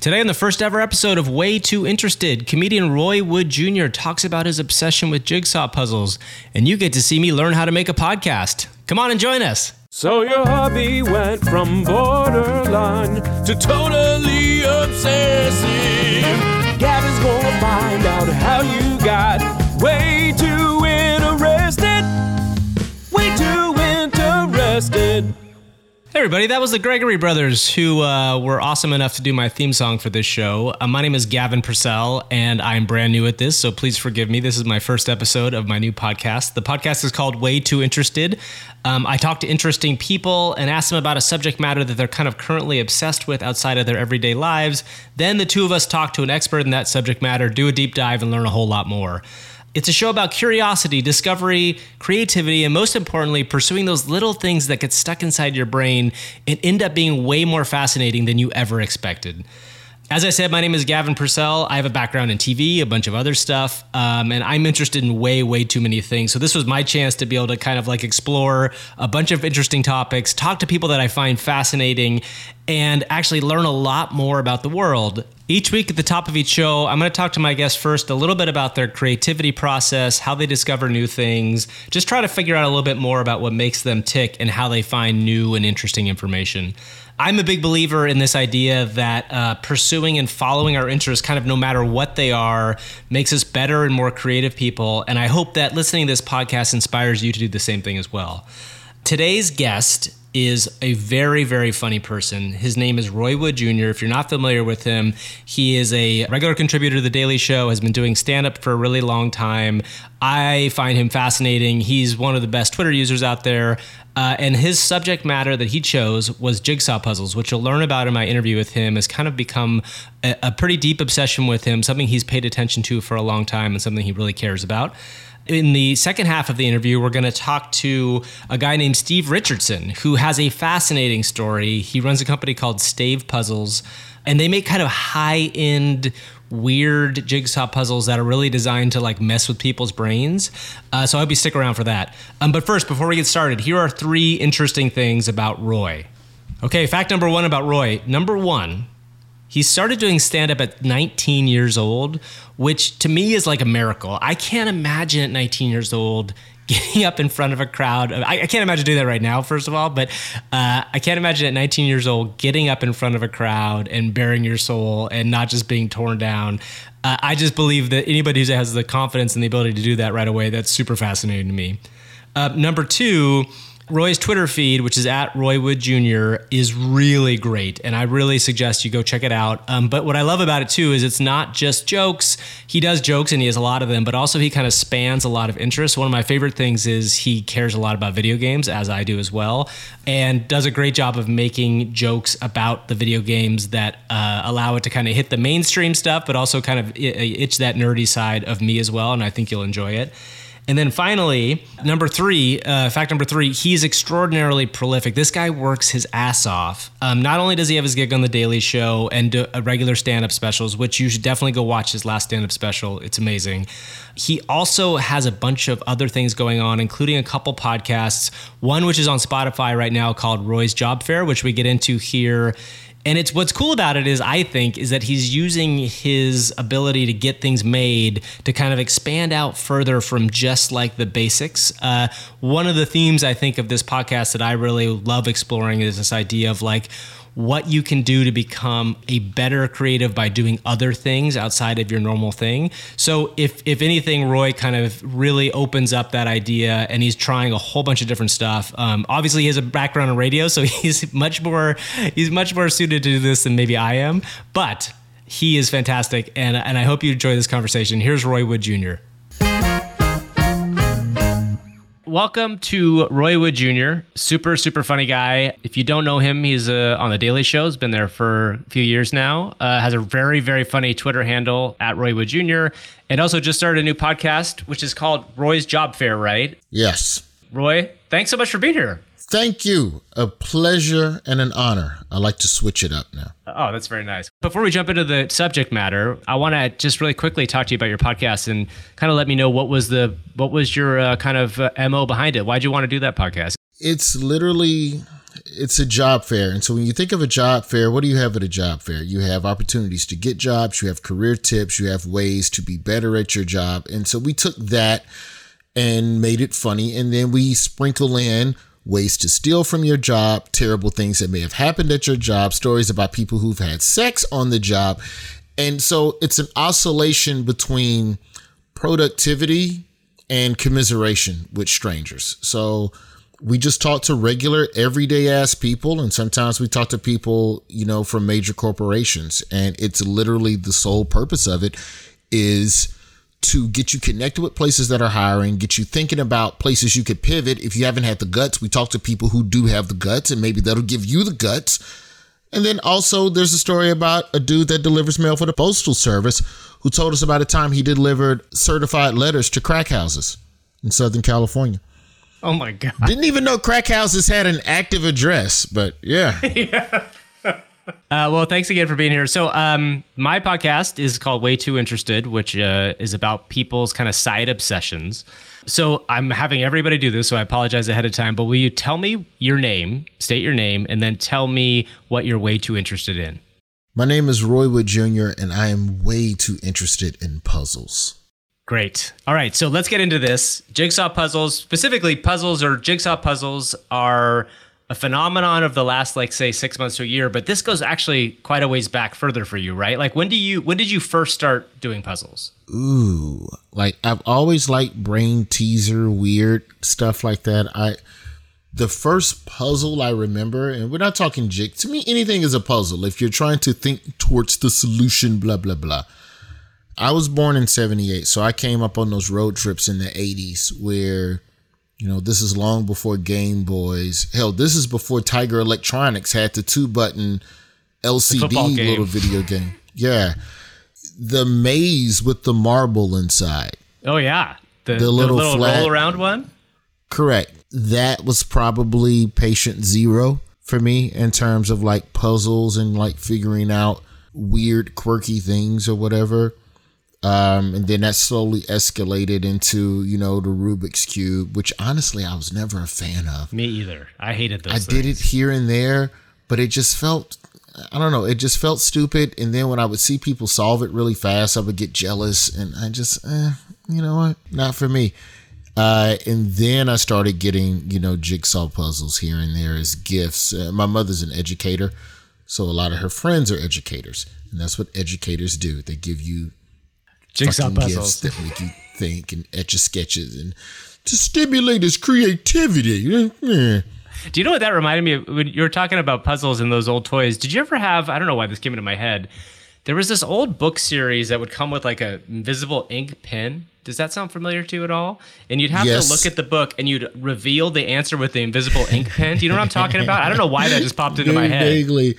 Today, on the first ever episode of Way Too Interested, comedian Roy Wood Jr. talks about his obsession with jigsaw puzzles, and you get to see me learn how to make a podcast. Come on and join us. So your hobby went from borderline to totally obsessive. Gavin's gonna find out how you got way too interested. Way too interested. Hey everybody, that was the Gregory Brothers who uh, were awesome enough to do my theme song for this show. Uh, my name is Gavin Purcell, and I'm brand new at this, so please forgive me. This is my first episode of my new podcast. The podcast is called Way Too Interested. Um, I talk to interesting people and ask them about a subject matter that they're kind of currently obsessed with outside of their everyday lives. Then the two of us talk to an expert in that subject matter, do a deep dive, and learn a whole lot more. It's a show about curiosity, discovery, creativity, and most importantly, pursuing those little things that get stuck inside your brain and end up being way more fascinating than you ever expected. As I said, my name is Gavin Purcell. I have a background in TV, a bunch of other stuff, um, and I'm interested in way, way too many things. So this was my chance to be able to kind of like explore a bunch of interesting topics, talk to people that I find fascinating, and actually learn a lot more about the world. Each week at the top of each show, I'm going to talk to my guests first a little bit about their creativity process, how they discover new things, just try to figure out a little bit more about what makes them tick and how they find new and interesting information. I'm a big believer in this idea that uh, pursuing and following our interests, kind of no matter what they are, makes us better and more creative people. And I hope that listening to this podcast inspires you to do the same thing as well. Today's guest is a very, very funny person. His name is Roy Wood Jr. If you're not familiar with him, he is a regular contributor to The Daily Show, has been doing stand up for a really long time. I find him fascinating. He's one of the best Twitter users out there. Uh, and his subject matter that he chose was jigsaw puzzles, which you'll learn about in my interview with him, has kind of become a, a pretty deep obsession with him, something he's paid attention to for a long time and something he really cares about in the second half of the interview, we're going to talk to a guy named Steve Richardson, who has a fascinating story. He runs a company called Stave Puzzles, and they make kind of high end, weird jigsaw puzzles that are really designed to like mess with people's brains. Uh, so I hope you stick around for that. Um, but first, before we get started, here are three interesting things about Roy. Okay, fact number one about Roy. Number one, he started doing stand up at 19 years old, which to me is like a miracle. I can't imagine at 19 years old getting up in front of a crowd. I, I can't imagine doing that right now, first of all, but uh, I can't imagine at 19 years old getting up in front of a crowd and baring your soul and not just being torn down. Uh, I just believe that anybody who has the confidence and the ability to do that right away, that's super fascinating to me. Uh, number two, Roy's Twitter feed, which is at Roy Wood Jr., is really great, and I really suggest you go check it out. Um, but what I love about it too is it's not just jokes. He does jokes, and he has a lot of them, but also he kind of spans a lot of interests. One of my favorite things is he cares a lot about video games, as I do as well, and does a great job of making jokes about the video games that uh, allow it to kind of hit the mainstream stuff, but also kind of itch that nerdy side of me as well. And I think you'll enjoy it. And then finally, number three, uh, fact number three, he's extraordinarily prolific. This guy works his ass off. Um, not only does he have his gig on The Daily Show and do, uh, regular stand up specials, which you should definitely go watch his last stand up special, it's amazing. He also has a bunch of other things going on, including a couple podcasts, one which is on Spotify right now called Roy's Job Fair, which we get into here and it's what's cool about it is I think is that he's using his ability to get things made to kind of expand out further from just like the basics. Uh, one of the themes I think of this podcast that I really love exploring is this idea of like what you can do to become a better creative by doing other things outside of your normal thing. So if if anything, Roy kind of really opens up that idea, and he's trying a whole bunch of different stuff. Um, obviously, he has a background in radio, so he's much more he's much more suited to do this than maybe I am. But he is fantastic, and and I hope you enjoy this conversation. Here's Roy Wood Jr. welcome to Roy Wood Jr., super, super funny guy. If you don't know him, he's uh, on The Daily Show, has been there for a few years now, uh, has a very, very funny Twitter handle at Roy Wood Jr., and also just started a new podcast, which is called Roy's Job Fair, right? Yes. Roy, thanks so much for being here. Thank you. A pleasure and an honor. I like to switch it up now. Oh, that's very nice. Before we jump into the subject matter, I want to just really quickly talk to you about your podcast and kind of let me know what was the what was your uh, kind of uh, mo behind it. Why'd you want to do that podcast? It's literally it's a job fair. And so when you think of a job fair, what do you have at a job fair? You have opportunities to get jobs, you have career tips, you have ways to be better at your job. And so we took that and made it funny. And then we sprinkle in ways to steal from your job, terrible things that may have happened at your job, stories about people who've had sex on the job. And so it's an oscillation between productivity and commiseration with strangers. So we just talk to regular, everyday ass people. And sometimes we talk to people, you know, from major corporations. And it's literally the sole purpose of it is to get you connected with places that are hiring, get you thinking about places you could pivot. If you haven't had the guts, we talk to people who do have the guts, and maybe that'll give you the guts. And then also, there's a story about a dude that delivers mail for the Postal Service who told us about a time he delivered certified letters to crack houses in Southern California. Oh my God. Didn't even know crack houses had an active address, but yeah. yeah. Uh, well, thanks again for being here. So, um, my podcast is called Way Too Interested, which uh, is about people's kind of side obsessions. So, I'm having everybody do this, so I apologize ahead of time. But will you tell me your name, state your name, and then tell me what you're way too interested in? My name is Roy Wood Jr., and I am way too interested in puzzles. Great. All right, so let's get into this. Jigsaw puzzles, specifically puzzles or jigsaw puzzles, are a phenomenon of the last like say 6 months to a year, but this goes actually quite a ways back further for you, right? Like when do you when did you first start doing puzzles? Ooh, like I've always liked brain teaser weird stuff like that. I the first puzzle I remember, and we're not talking jig. To me, anything is a puzzle. If you're trying to think towards the solution, blah blah blah. I was born in '78, so I came up on those road trips in the '80s where you know, this is long before Game Boys. Hell, this is before Tiger Electronics had the two button LCD little video game. Yeah. The maze with the marble inside. Oh, yeah. The, the little, the little flat, roll around one? Correct. That was probably patient zero for me in terms of like puzzles and like figuring out weird, quirky things or whatever. Um, and then that slowly escalated into, you know, the Rubik's Cube, which honestly I was never a fan of. Me either. I hated those. I things. did it here and there, but it just felt, I don't know, it just felt stupid. And then when I would see people solve it really fast, I would get jealous and I just, eh, you know what, not for me. Uh, and then I started getting, you know, jigsaw puzzles here and there as gifts. Uh, my mother's an educator, so a lot of her friends are educators. And that's what educators do. They give you jigsaw puzzles that make you think and etch a sketches and to stimulate his creativity. Do you know what that reminded me of? When you were talking about puzzles and those old toys, did you ever have, I don't know why this came into my head, there was this old book series that would come with like a invisible ink pen. Does that sound familiar to you at all? And you'd have yes. to look at the book and you'd reveal the answer with the invisible ink pen. Do you know what I'm talking about? I don't know why that just popped into my head. Vaguely.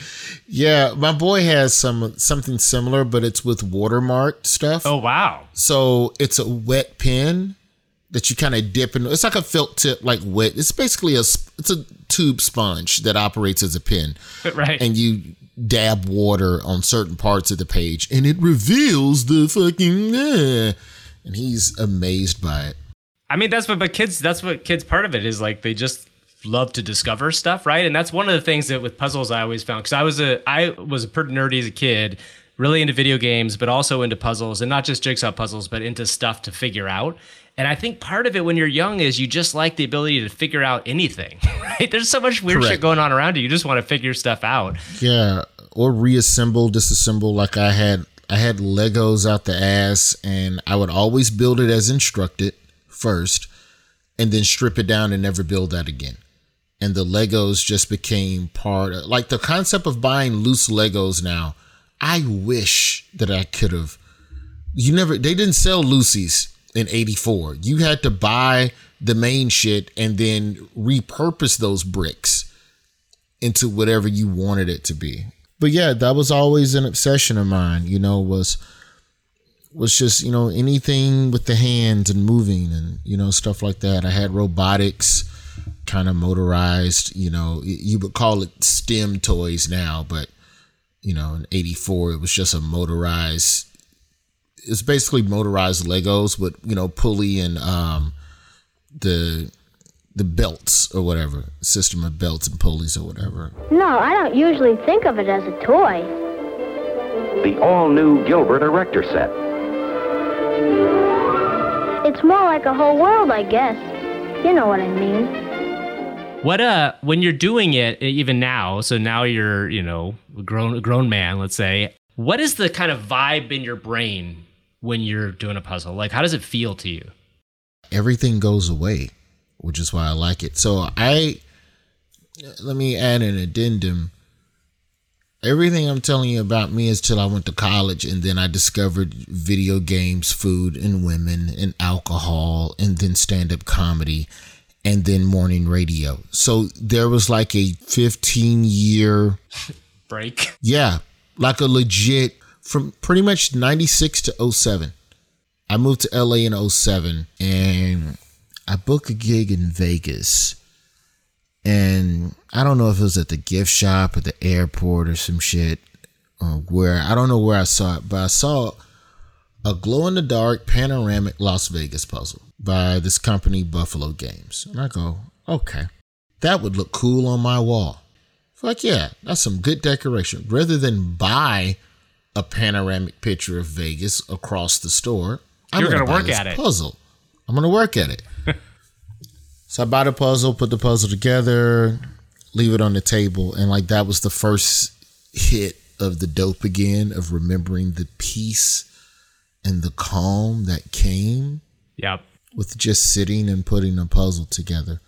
Yeah, my boy has some something similar, but it's with watermark stuff. Oh wow. So it's a wet pen that you kind of dip in. It's like a felt tip, like wet. It's basically a it's a tube sponge that operates as a pen. Right. And you dab water on certain parts of the page and it reveals the fucking uh, and he's amazed by it. I mean that's what but kids that's what kids part of it is like they just love to discover stuff, right? And that's one of the things that with puzzles I always found cuz I was a I was a pretty nerdy as a kid, really into video games but also into puzzles and not just jigsaw puzzles but into stuff to figure out. And I think part of it when you're young is you just like the ability to figure out anything, right? There's so much weird Correct. shit going on around you. You just want to figure stuff out. Yeah, or reassemble, disassemble. Like I had, I had Legos out the ass, and I would always build it as instructed first, and then strip it down and never build that again. And the Legos just became part of like the concept of buying loose Legos now. I wish that I could have. You never. They didn't sell Lucy's in 84. You had to buy the main shit and then repurpose those bricks into whatever you wanted it to be. But yeah, that was always an obsession of mine, you know, was was just, you know, anything with the hands and moving and, you know, stuff like that. I had robotics kind of motorized, you know, you would call it STEM toys now, but you know, in 84 it was just a motorized it's basically motorized Legos with you know pulley and um, the the belts or whatever, system of belts and pulleys or whatever. No, I don't usually think of it as a toy. The all-new Gilbert Erector set. It's more like a whole world, I guess. You know what I mean. What uh when you're doing it even now, so now you're, you know, a grown a grown man, let's say, what is the kind of vibe in your brain when you're doing a puzzle? Like how does it feel to you? Everything goes away, which is why I like it. So I let me add an addendum. Everything I'm telling you about me is till I went to college and then I discovered video games, food, and women, and alcohol, and then stand up comedy, and then morning radio. So there was like a 15 year Break. Yeah, like a legit from pretty much 96 to 07. I moved to LA in 07 and I booked a gig in Vegas. And I don't know if it was at the gift shop or the airport or some shit or where. I don't know where I saw it, but I saw a glow in the dark panoramic Las Vegas puzzle by this company, Buffalo Games. And I go, okay, that would look cool on my wall. Fuck yeah, that's some good decoration. Rather than buy a panoramic picture of Vegas across the store, I'm You're gonna, gonna work at it. Puzzle. I'm gonna work at it. so I buy the puzzle, put the puzzle together, leave it on the table, and like that was the first hit of the dope again of remembering the peace and the calm that came Yep. with just sitting and putting a puzzle together.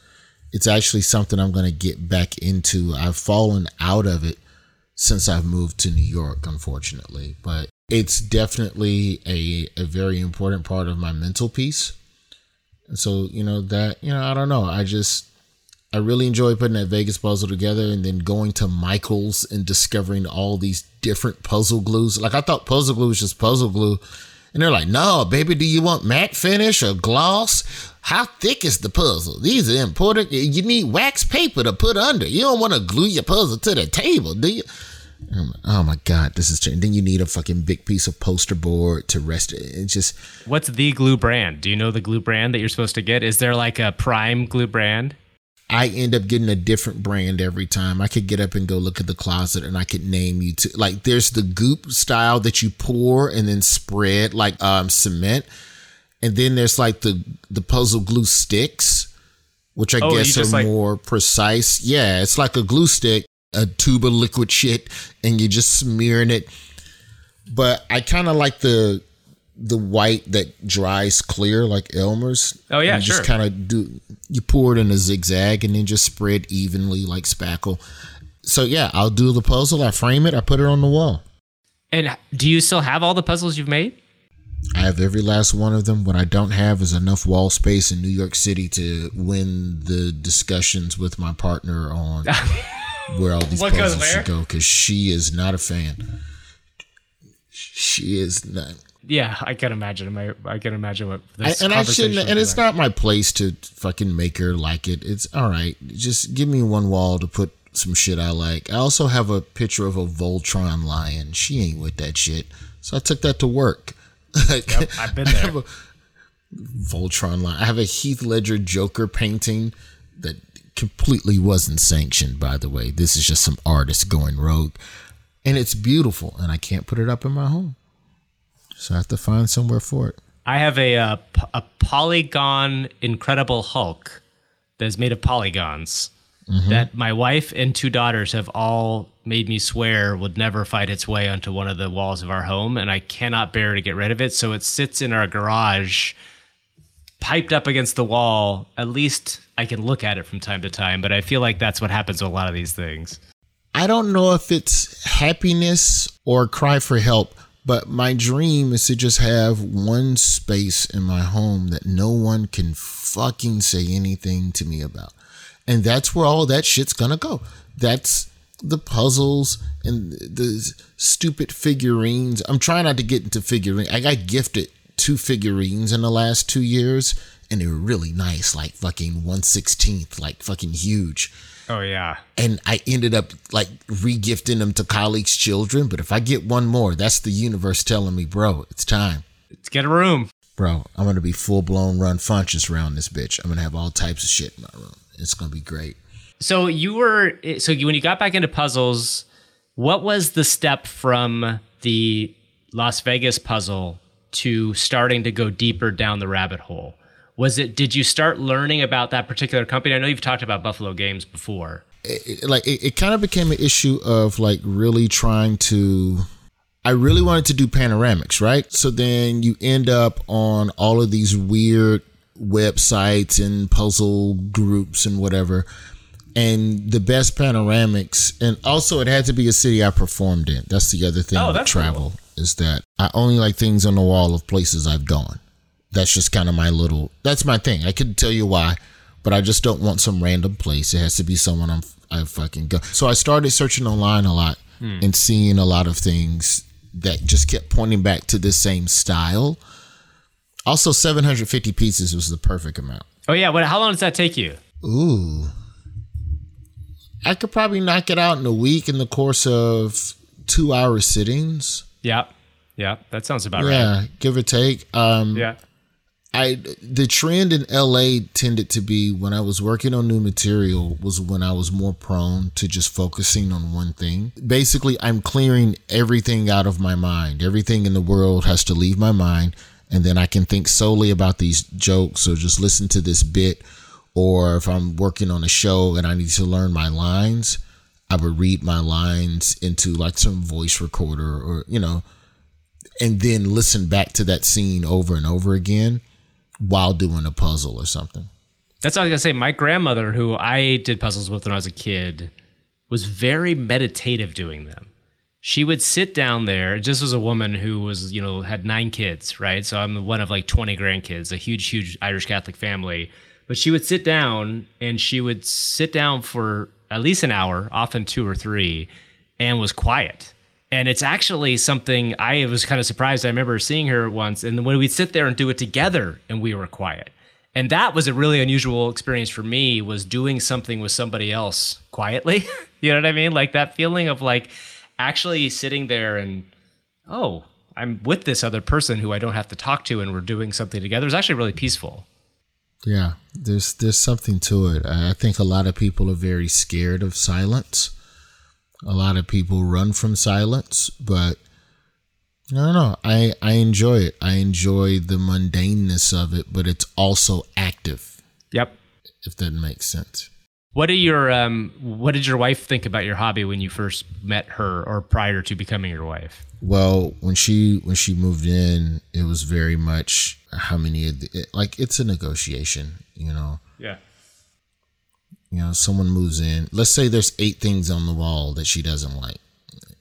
It's actually something I'm to get back into. I've fallen out of it since I've moved to New York, unfortunately, but it's definitely a, a very important part of my mental peace. And so, you know, that, you know, I don't know. I just, I really enjoy putting that Vegas puzzle together and then going to Michael's and discovering all these different puzzle glues. Like I thought puzzle glue was just puzzle glue. And they're like, no, baby, do you want matte finish or gloss? How thick is the puzzle? These are important. You need wax paper to put under. You don't want to glue your puzzle to the table, do you? Oh my God, this is. True. Then you need a fucking big piece of poster board to rest it. It's just, What's the glue brand? Do you know the glue brand that you're supposed to get? Is there like a prime glue brand? I end up getting a different brand every time. I could get up and go look at the closet and I could name you to like there's the goop style that you pour and then spread like um cement. And then there's like the the puzzle glue sticks, which I Oh, guess are like- more precise. Yeah, it's like a glue stick, a tube of liquid shit, and you're just smearing it. But I kind of like the the white that dries clear like Elmer's. Oh, yeah, you just sure. kind of do you pour it in a zigzag and then just spread evenly like spackle. So yeah, I'll do the puzzle. I frame it. I put it on the wall. And do you still have all the puzzles you've made? I have every last one of them. What I don't have is enough wall space in New York City to win the discussions with my partner on where all these What puzzles should go because she is not a fan. She is not. Yeah, I can imagine. I, I can imagine what I, and I shouldn't. And it's like. not my place to fucking make her like it. It's all right. Just give me one wall to put some shit I like. I also have a picture of a Voltron lion. She ain't with that shit, so I took that to work. Yep, I've been I there. have a Voltron lion. I have a Heath Ledger Joker painting that completely wasn't sanctioned. By the way, this is just some artist going rogue, and it's beautiful. And I can't put it up in my home, so I have to find somewhere for it. I have a, uh, p- a polygon Incredible Hulk that is made of polygons Mm-hmm. that my wife and two daughters have all made me swear would never fight its way onto one of the walls of our home, and I cannot bear to get rid of it. So it sits in our garage, piped up against the wall. At least I can look at it from time to time, but I feel like that's what happens with a lot of these things. I don't know if it's happiness or cry for help, but my dream is to just have one space in my home that no one can fucking say anything to me about. And that's where all that shit's gonna go. That's the puzzles and the stupid figurines. I'm trying not to get into figurines. I got gifted two figurines in the last two years, and they were really nice, like fucking one sixteenth, like fucking huge Oh yeah, and I ended up like regifting them to colleagues' children. But if I get one more, that's the universe telling me, bro, it's time. let's get a room. bro, I'm gonna be full blown Ron Funches around this bitch. I'm gonna have all types of shit in my room. It's gonna be great. So you were so you, when you got back into puzzles, what was the step from the Las Vegas puzzle to starting to go deeper down the rabbit hole? Was it did you start learning about that particular company? I know you've talked about Buffalo Games before. It, like it, it kind of became an issue of like really trying to I really wanted to do panoramics, right? So then you end up on all of these weird websites and puzzle groups and whatever. And the best panoramics, and also it had to be a city I performed in. That's the other thing Oh, with that's travel cool. is that I only like things on the wall of places I've gone. That's just kind of my little. That's my thing. I couldn't tell you why, but I just don't want some random place. It has to be someone I'm I fucking go. So I started searching online a lot hmm. and seeing a lot of things that just kept pointing back to the same style. Also, 750 pieces was the perfect amount. Oh yeah, what how long does that take you? Ooh. I could probably knock it out in a week in the course of two hour sittings. Yeah. Yeah, that sounds about right. Yeah, give or take. Um, Yeah. I the trend in LA tended to be when I was working on new material was when I was more prone to just focusing on one thing. Basically, I'm clearing everything out of my mind. Everything in the world has to leave my mind and then I can think solely about these jokes or just listen to this bit or if I'm working on a show and I need to learn my lines, I would read my lines into like some voice recorder or you know and then listen back to that scene over and over again while doing a puzzle or something. That's all I was gonna say. My grandmother, who I did puzzles with when I was a kid, was very meditative doing them. She would sit down there. Just as a woman who was, you know, had nine kids, right? So I'm one of like 20 grandkids, a huge, huge Irish Catholic family. But she would sit down and she would sit down for at least an hour, often two or three, and was quiet. And it's actually something I was kind of surprised. I remember seeing her once, and when we'd sit there and do it together, and we were quiet. And that was a really unusual experience for me was doing something with somebody else quietly. you know what I mean? Like that feeling of like actually sitting there and oh, I'm with this other person who I don't have to talk to and we're doing something together. It's actually really peaceful. Yeah, there's there's something to it. I I think a lot of people are very scared of silence. A lot of people run from silence, but I don't know. I I enjoy it. I enjoy the mundaneness of it, but it's also active. Yep. If that makes sense. What did your um what did your wife think about your hobby when you first met her or prior to becoming your wife? Well, when she when she moved in, it was very much how many of the, it, like it's a negotiation, you know. Yeah. You know, someone moves in. Let's say there's eight things on the wall that she doesn't like.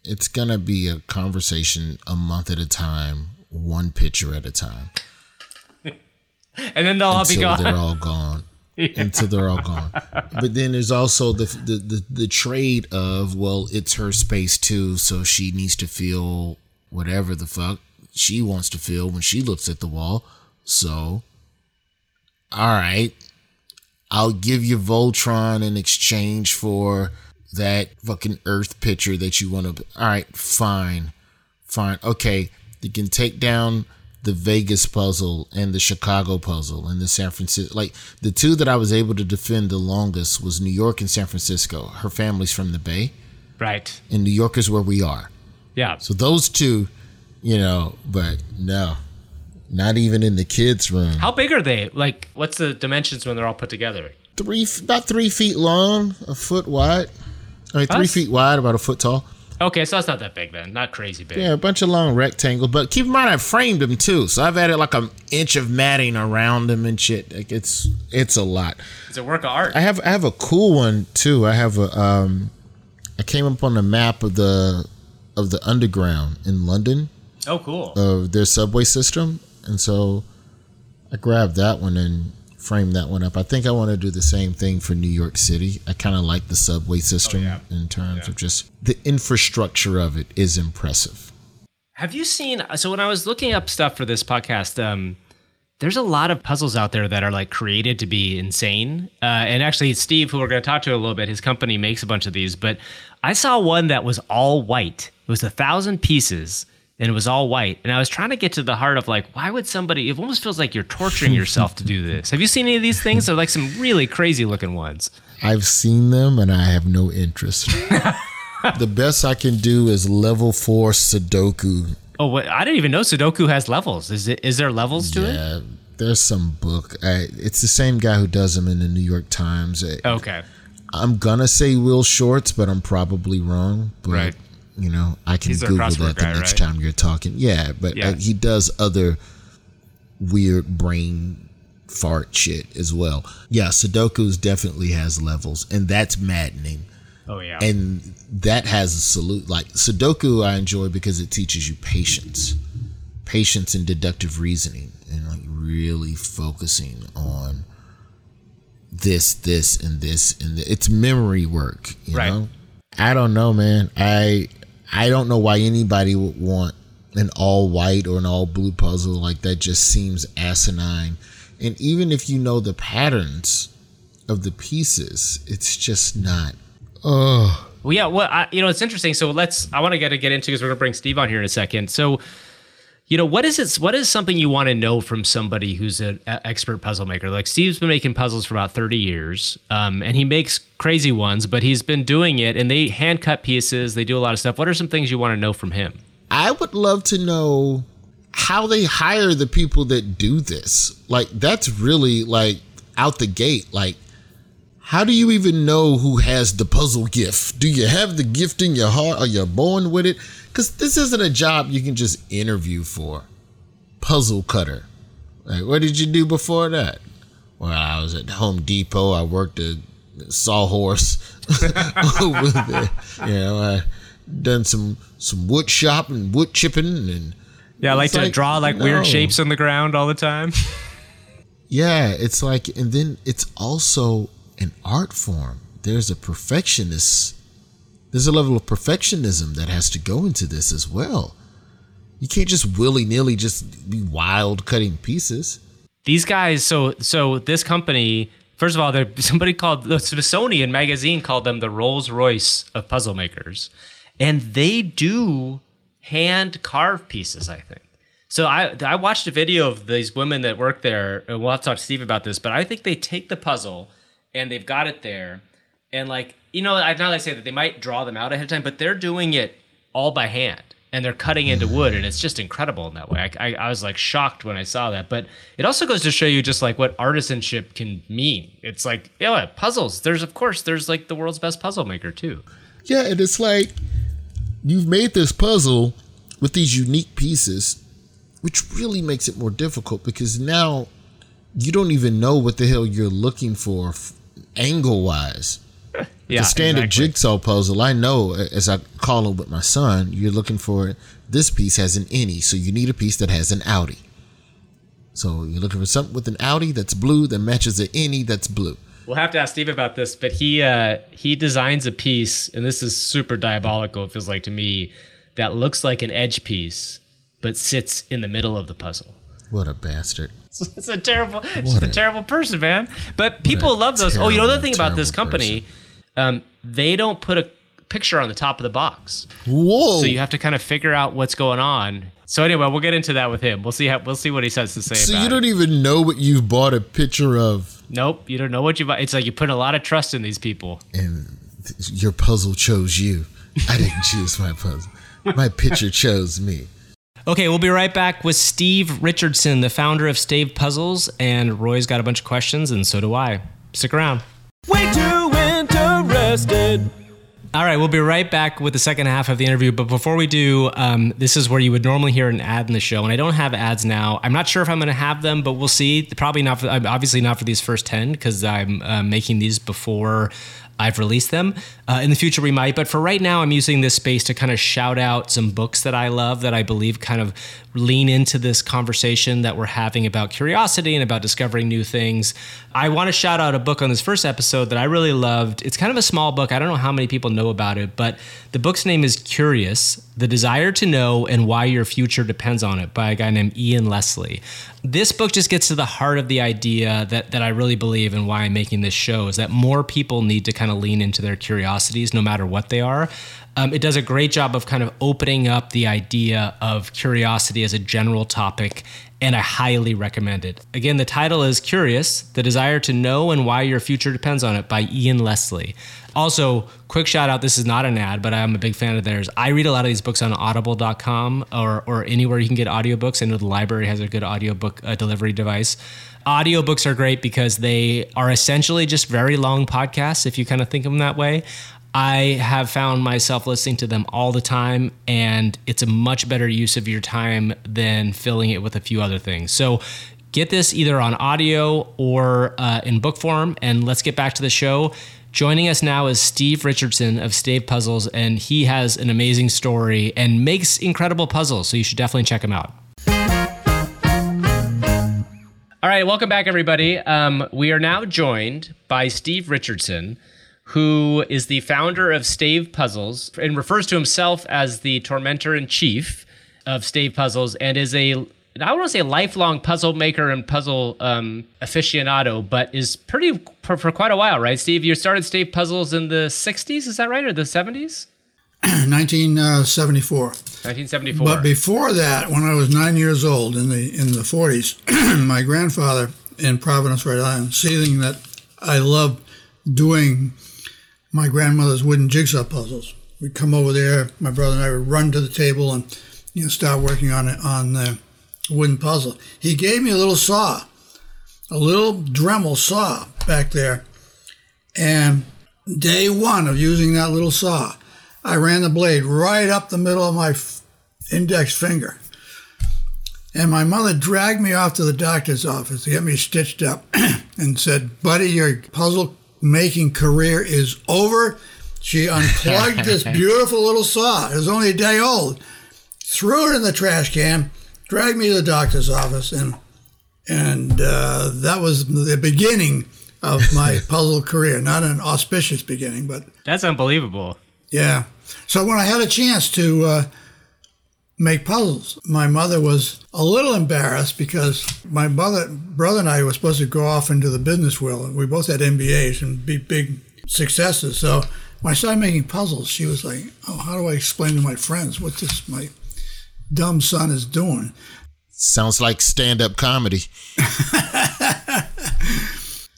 It's gonna be a conversation a month at a time, one picture at a time, And then they'll all be gone. they're all gone. Until they're all gone. But then there's also the, the the the trade of well, it's her space too, so she needs to feel whatever the fuck she wants to feel when she looks at the wall. So, all right, I'll give you Voltron in exchange for that fucking Earth picture that you want to. All right, fine, fine, okay. You can take down the Vegas puzzle and the Chicago puzzle and the San Francisco. Like the two that I was able to defend the longest was New York and San Francisco. Her family's from the Bay, Right. and New York is where we are. Yeah. So those two, you know, but no, not even in the kids' room. How big are they? Like what's the dimensions when they're all put together? three about three feet long, a foot wide. I mean, three feet wide, about a foot tall. Okay, so that's not that big then. Not crazy big. Yeah, a bunch of long rectangles. But keep in mind, I framed them too, so I've added like an inch of matting around them and shit. Like it's it's a lot. It's a work of art. I have I have a cool one too. I have a um, I came up on the map of the of the underground in London oh, cool. of their subway system, and so I grabbed that one and framed that one up. I think I want to do the same thing for New York City. I kind of like the subway system yeah. in terms of just the infrastructure of it is impressive. Have you seen? So when I was looking up stuff for this podcast, um, there's a lot of puzzles out there that are like created to be insane. Uh, and actually, Steve, who we're going to talk to a little bit, his company makes a bunch of these. But I saw one that was all white. It was a thousand pieces, and it was all white. And I was trying to get to the heart of like, why would somebody? It almost feels like you're torturing yourself to do this. Have you seen any of these things? They're like some really crazy looking ones. I've seen them and I have no interest. the best I can do is level four Sudoku. Oh, what? I didn't even know Sudoku has levels. Is it? Is there levels to it? Yeah, there's some book. I, it's the same guy who does them in the New York Times. Okay. I'm gonna say Will Shortz, but I'm probably wrong. But, Right. You know, I can Google that the guy, next right? time you're talking. Yeah, but Yeah. uh, he does other weird brain fart shit as well. Yeah, Sudoku's definitely has levels, and that's maddening. Oh yeah. And that has a salute. Like Sudoku, I enjoy because it teaches you patience, patience and deductive reasoning, and like really focusing on this, this, and this, and th- it's memory work. You Right. know, I don't know, man. I I don't know why anybody would want an all white or an all blue puzzle like that. Just seems asinine. And even if you know the patterns of the pieces, it's just not. Oh, Well, yeah. Well, I, you know, it's interesting. So let's. I want to get to get into because we're gonna bring Steve on here in a second. So, you know, what is it? What is something you want to know from somebody who's an expert puzzle maker? Like Steve's been making puzzles for about thirty years, um, and he makes crazy ones, but he's been doing it. And they hand cut pieces. They do a lot of stuff. What are some things you want to know from him? I would love to know how they hire the people that do this. Like that's really like out the gate. Like how do you even know who has the puzzle gift? Do you have the gift in your heart? Are you born with it? Because this isn't a job you can just interview for. Puzzle cutter. Like, what did you do before that? Well, I was at Home Depot. I worked a sawhorse over there. You know, I done some some wood shop and wood chipping and Yeah, I like to like, draw like no. weird shapes on the ground all the time. Yeah, it's like, and then it's also an art form. There's a perfectionist, there's a level of perfectionism that has to go into this as well. You can't just willy nilly just be wild cutting pieces. these guys so so this company first of all they're somebody called the smithsonian magazine called them the rolls royce of puzzle makers and they do hand carve pieces i think so i i watched a video of these women that work there and we'll have to talk to steve about this but i think they take the puzzle and they've got it there. And like you know i know they say that they might draw them out ahead of time but they're doing it all by hand and they're cutting into wood and it's just incredible in that way. I, I, I was like shocked when i saw that but it also goes to show you just like what artisanship can mean. It's like yeah puzzles. There's of course there's like the world's best puzzle maker too. Yeah, and it's like you've made this puzzle with these unique pieces, which really makes it more difficult because now you don't even know what the hell you're looking for angle wise. yeah the standard exactly. jigsaw puzzle, I know, as I call it with my son, you're looking for this piece has an innie, so you need a piece that has an outie. So you're looking for something with an outie that's blue that matches an innie that's blue. We'll have to ask Steve about this, but he uh, he designs a piece, and this is super diabolical. It feels like to me that looks like an edge piece, but sits in the middle of the puzzle. What a bastard. It's a terrible, it's What a, a- terrible person, man. But people love those. Oh, you know the thing about this company, um, they don't put a picture on the top of the box, Whoa. so you have to kind of figure out what's going on. So anyway, we'll get into that with him. We'll see how we'll see what he says to say so you don't even know what you've bought a picture of, Nope, you don't know what you buy. It's like you put a lot of trust in these people. and th- your puzzle chose you. I didn't choose my puzzle. My picture chose me. Okay, we'll be right back with Steve Richardson, the founder of Stave Puzzles, and Roy's got a bunch of questions, and so do I. Stick around. Way too interested. All right, we'll be right back with the second half of the interview. But before we do, um, this is where you would normally hear an ad in the show, and I don't have ads now. I'm not sure if I'm going to have them, but we'll see. Probably not. For, obviously not for these first ten because I'm uh, making these before I've released them. Uh, in the future, we might, but for right now, I'm using this space to kind of shout out some books that I love that I believe kind of lean into this conversation that we're having about curiosity and about discovering new things. I want to shout out a book on this first episode that I really loved. It's kind of a small book. I don't know how many people know about it, but the book's name is Curious The Desire to Know and Why Your Future Depends on It by a guy named Ian Leslie. This book just gets to the heart of the idea that, that I really believe and why I'm making this show is that more people need to kind of lean into their curiosities no matter what they are. Um, it does a great job of kind of opening up the idea of curiosity as a general topic, and I highly recommend it. Again, the title is Curious The Desire to Know and Why Your Future Depends on It by Ian Leslie. Also, quick shout out this is not an ad, but I'm a big fan of theirs. I read a lot of these books on audible.com or, or anywhere you can get audiobooks. I know the library has a good audiobook uh, delivery device. Audiobooks are great because they are essentially just very long podcasts, if you kind of think of them that way. I have found myself listening to them all the time, and it's a much better use of your time than filling it with a few other things. So, get this either on audio or uh, in book form, and let's get back to the show. Joining us now is Steve Richardson of Stave Puzzles, and he has an amazing story and makes incredible puzzles. So, you should definitely check him out. All right, welcome back, everybody. Um, we are now joined by Steve Richardson, who is the founder of Stave Puzzles and refers to himself as the tormentor in chief of Stave Puzzles and is a I want to say lifelong puzzle maker and puzzle um, aficionado, but is pretty for, for quite a while, right? Steve, you started Stave Puzzles in the 60s, is that right, or the 70s? 1974. 1974. But before that, when I was nine years old in the in the 40s, my grandfather in Providence, Rhode Island, seeing that I loved doing my grandmother's wooden jigsaw puzzles, we'd come over there. My brother and I would run to the table and you know start working on it on the wooden puzzle. He gave me a little saw, a little Dremel saw back there, and day one of using that little saw. I ran the blade right up the middle of my f- index finger. And my mother dragged me off to the doctor's office to get me stitched up and said, Buddy, your puzzle making career is over. She unplugged this beautiful little saw. It was only a day old. Threw it in the trash can, dragged me to the doctor's office, and and uh, that was the beginning of my puzzle career. Not an auspicious beginning, but That's unbelievable. yeah. So when I had a chance to uh, make puzzles, my mother was a little embarrassed because my mother, brother and I were supposed to go off into the business world. and We both had MBAs and be big successes. So when I started making puzzles, she was like, "Oh, how do I explain to my friends what this my dumb son is doing?" Sounds like stand up comedy.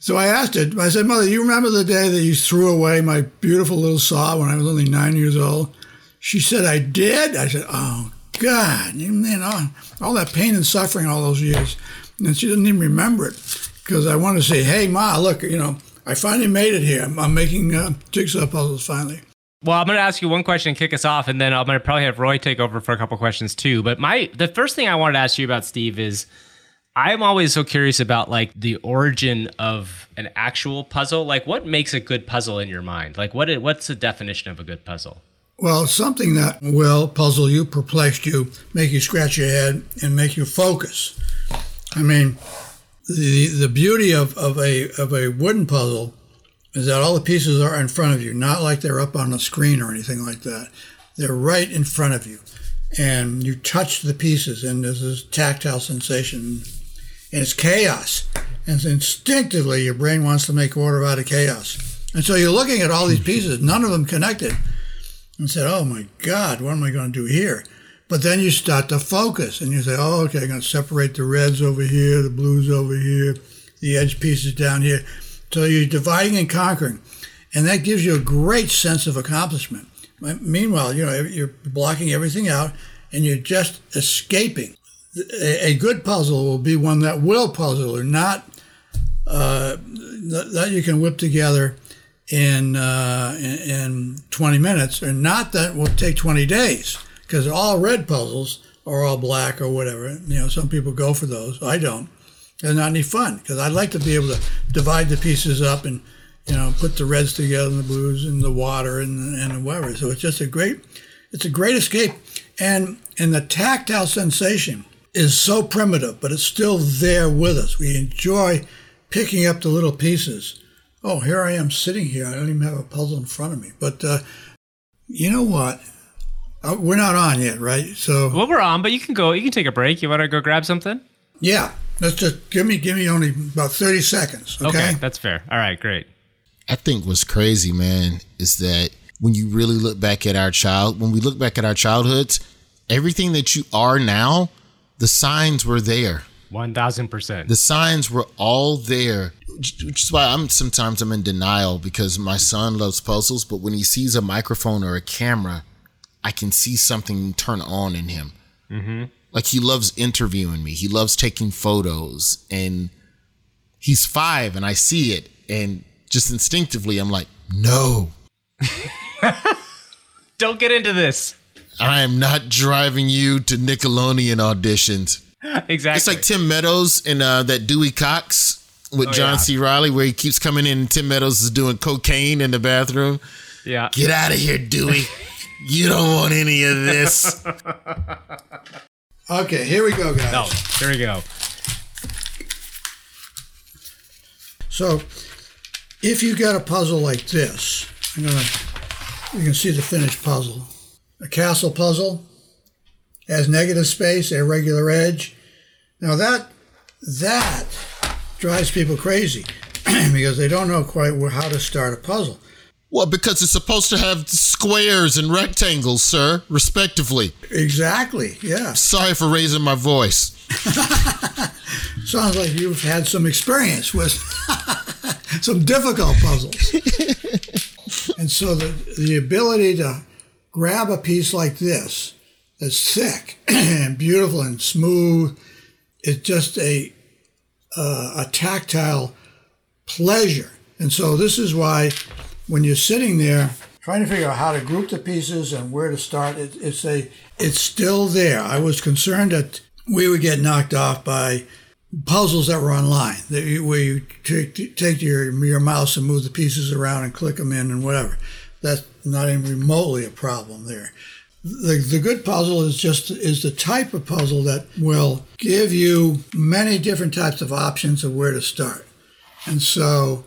So I asked her, I said, Mother, you remember the day that you threw away my beautiful little saw when I was only nine years old? She said, I did. I said, Oh, God, you know, all that pain and suffering all those years. And she didn't even remember it because I wanted to say, Hey, Ma, look, you know, I finally made it here. I'm, I'm making uh, jigsaw puzzles finally. Well, I'm going to ask you one question and kick us off, and then I'm going to probably have Roy take over for a couple questions too. But my the first thing I wanted to ask you about Steve is I'm always so curious about like the origin of an actual puzzle. Like, what makes a good puzzle in your mind? Like, what what's the definition of a good puzzle? Well, something that will puzzle you, perplex you, make you scratch your head, and make you focus. I mean, the the beauty of, of a of a wooden puzzle is that all the pieces are in front of you, not like they're up on a screen or anything like that. They're right in front of you, and you touch the pieces, and there's this tactile sensation, and it's chaos. And instinctively, your brain wants to make order out of chaos. And so you're looking at all these pieces, none of them connected, and said, "Oh my God, what am I going to do here?" But then you start to focus, and you say, "Oh, okay, I'm going to separate the reds over here, the blues over here, the edge pieces down here." So you're dividing and conquering, and that gives you a great sense of accomplishment. Meanwhile, you know you're blocking everything out, and you're just escaping. A good puzzle will be one that will puzzle, or not uh, that you can whip together in, uh, in in 20 minutes, or not that will take 20 days, because all red puzzles are all black or whatever. You know, some people go for those. I don't. They're not any fun because I'd like to be able to divide the pieces up and you know put the reds together and the blues and the water and and whatever. So it's just a great, it's a great escape, and and the tactile sensation is so primitive, but it's still there with us. We enjoy picking up the little pieces. Oh, here I am sitting here. I don't even have a puzzle in front of me. But uh, you know what? Uh, we're not on yet, right? So Well, we're on, but you can go. You can take a break. You want to go grab something? yeah, let's just give me give me only about thirty seconds. Okay. Okay, that's fair. All right, great. I think what's crazy, man, is that when you really look back at our child, when we look back at our childhoods, everything that you are now, the signs were there. 1000%. The signs were all there, which is why I'm sometimes I'm in denial because my son loves puzzles, but when he sees a microphone or a camera, I can see something turn on in him. Mm-hmm. Like he loves interviewing me. He loves taking photos, and he's five, and I see it, and just instinctively, I'm like, no, Don't get into this. I am not driving you to Nickelodeon auditions. Exactly. It's like Tim Meadows and uh, that Dewey Cox with Oh, John yeah. C. Reilly, where he keeps coming in and Tim Meadows is doing cocaine in the bathroom. yeah. Get out of here, Dewey. you don't want any of this. Okay, here we go, guys. No, here we go. So, if you got a puzzle like this, I'm gonna, you can see the finished puzzle. A castle puzzle has negative space, a regular edge. Now that that drives people crazy because they don't know quite how to start a puzzle. Well, because it's supposed to have squares and rectangles, sir, respectively. Exactly. Yeah. Sorry for raising my voice. Sounds like you've had some experience with some difficult puzzles. and so the, the ability to grab a piece like this that's thick and beautiful and smooth It's just a, uh, a tactile pleasure. And so this is why when you're sitting there trying to figure out how to group the pieces and where to start, it, it's a it's still there. I was concerned that we would get knocked off by puzzles that were online, that you, where you take, take your your mouse and move the pieces around and click them in and whatever. That's not even remotely a problem there. The, the good puzzle is just is the type of puzzle that will give you many different types of options of where to start. And so,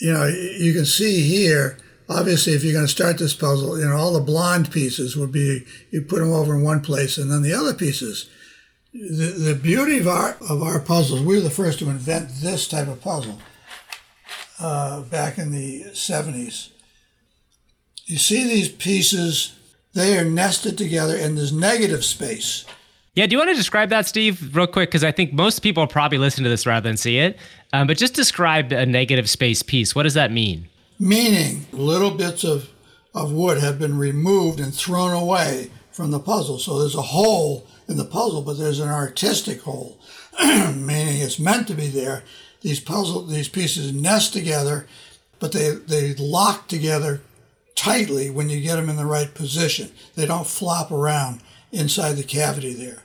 you know, you can see here, obviously, if you're going to start this puzzle, you know, all the blonde pieces would be, you put them over in one place, and then the other pieces. The, the beauty of our, of our puzzles, we were the first to invent this type of puzzle uh, back in the 70s. You see these pieces, they are nested together, in this negative space. Yeah, do you want to describe that, Steve, real quick? Because I think most people probably listen to this rather than see it. Um, but just describe a negative space piece. What does that mean? meaning little bits of, of wood have been removed and thrown away from the puzzle. So there's a hole in the puzzle, but there's an artistic hole, meaning it's meant to be there. These puzzle, these pieces nest together, but they, they lock together tightly when you get them in the right position. They don't flop around inside the cavity there.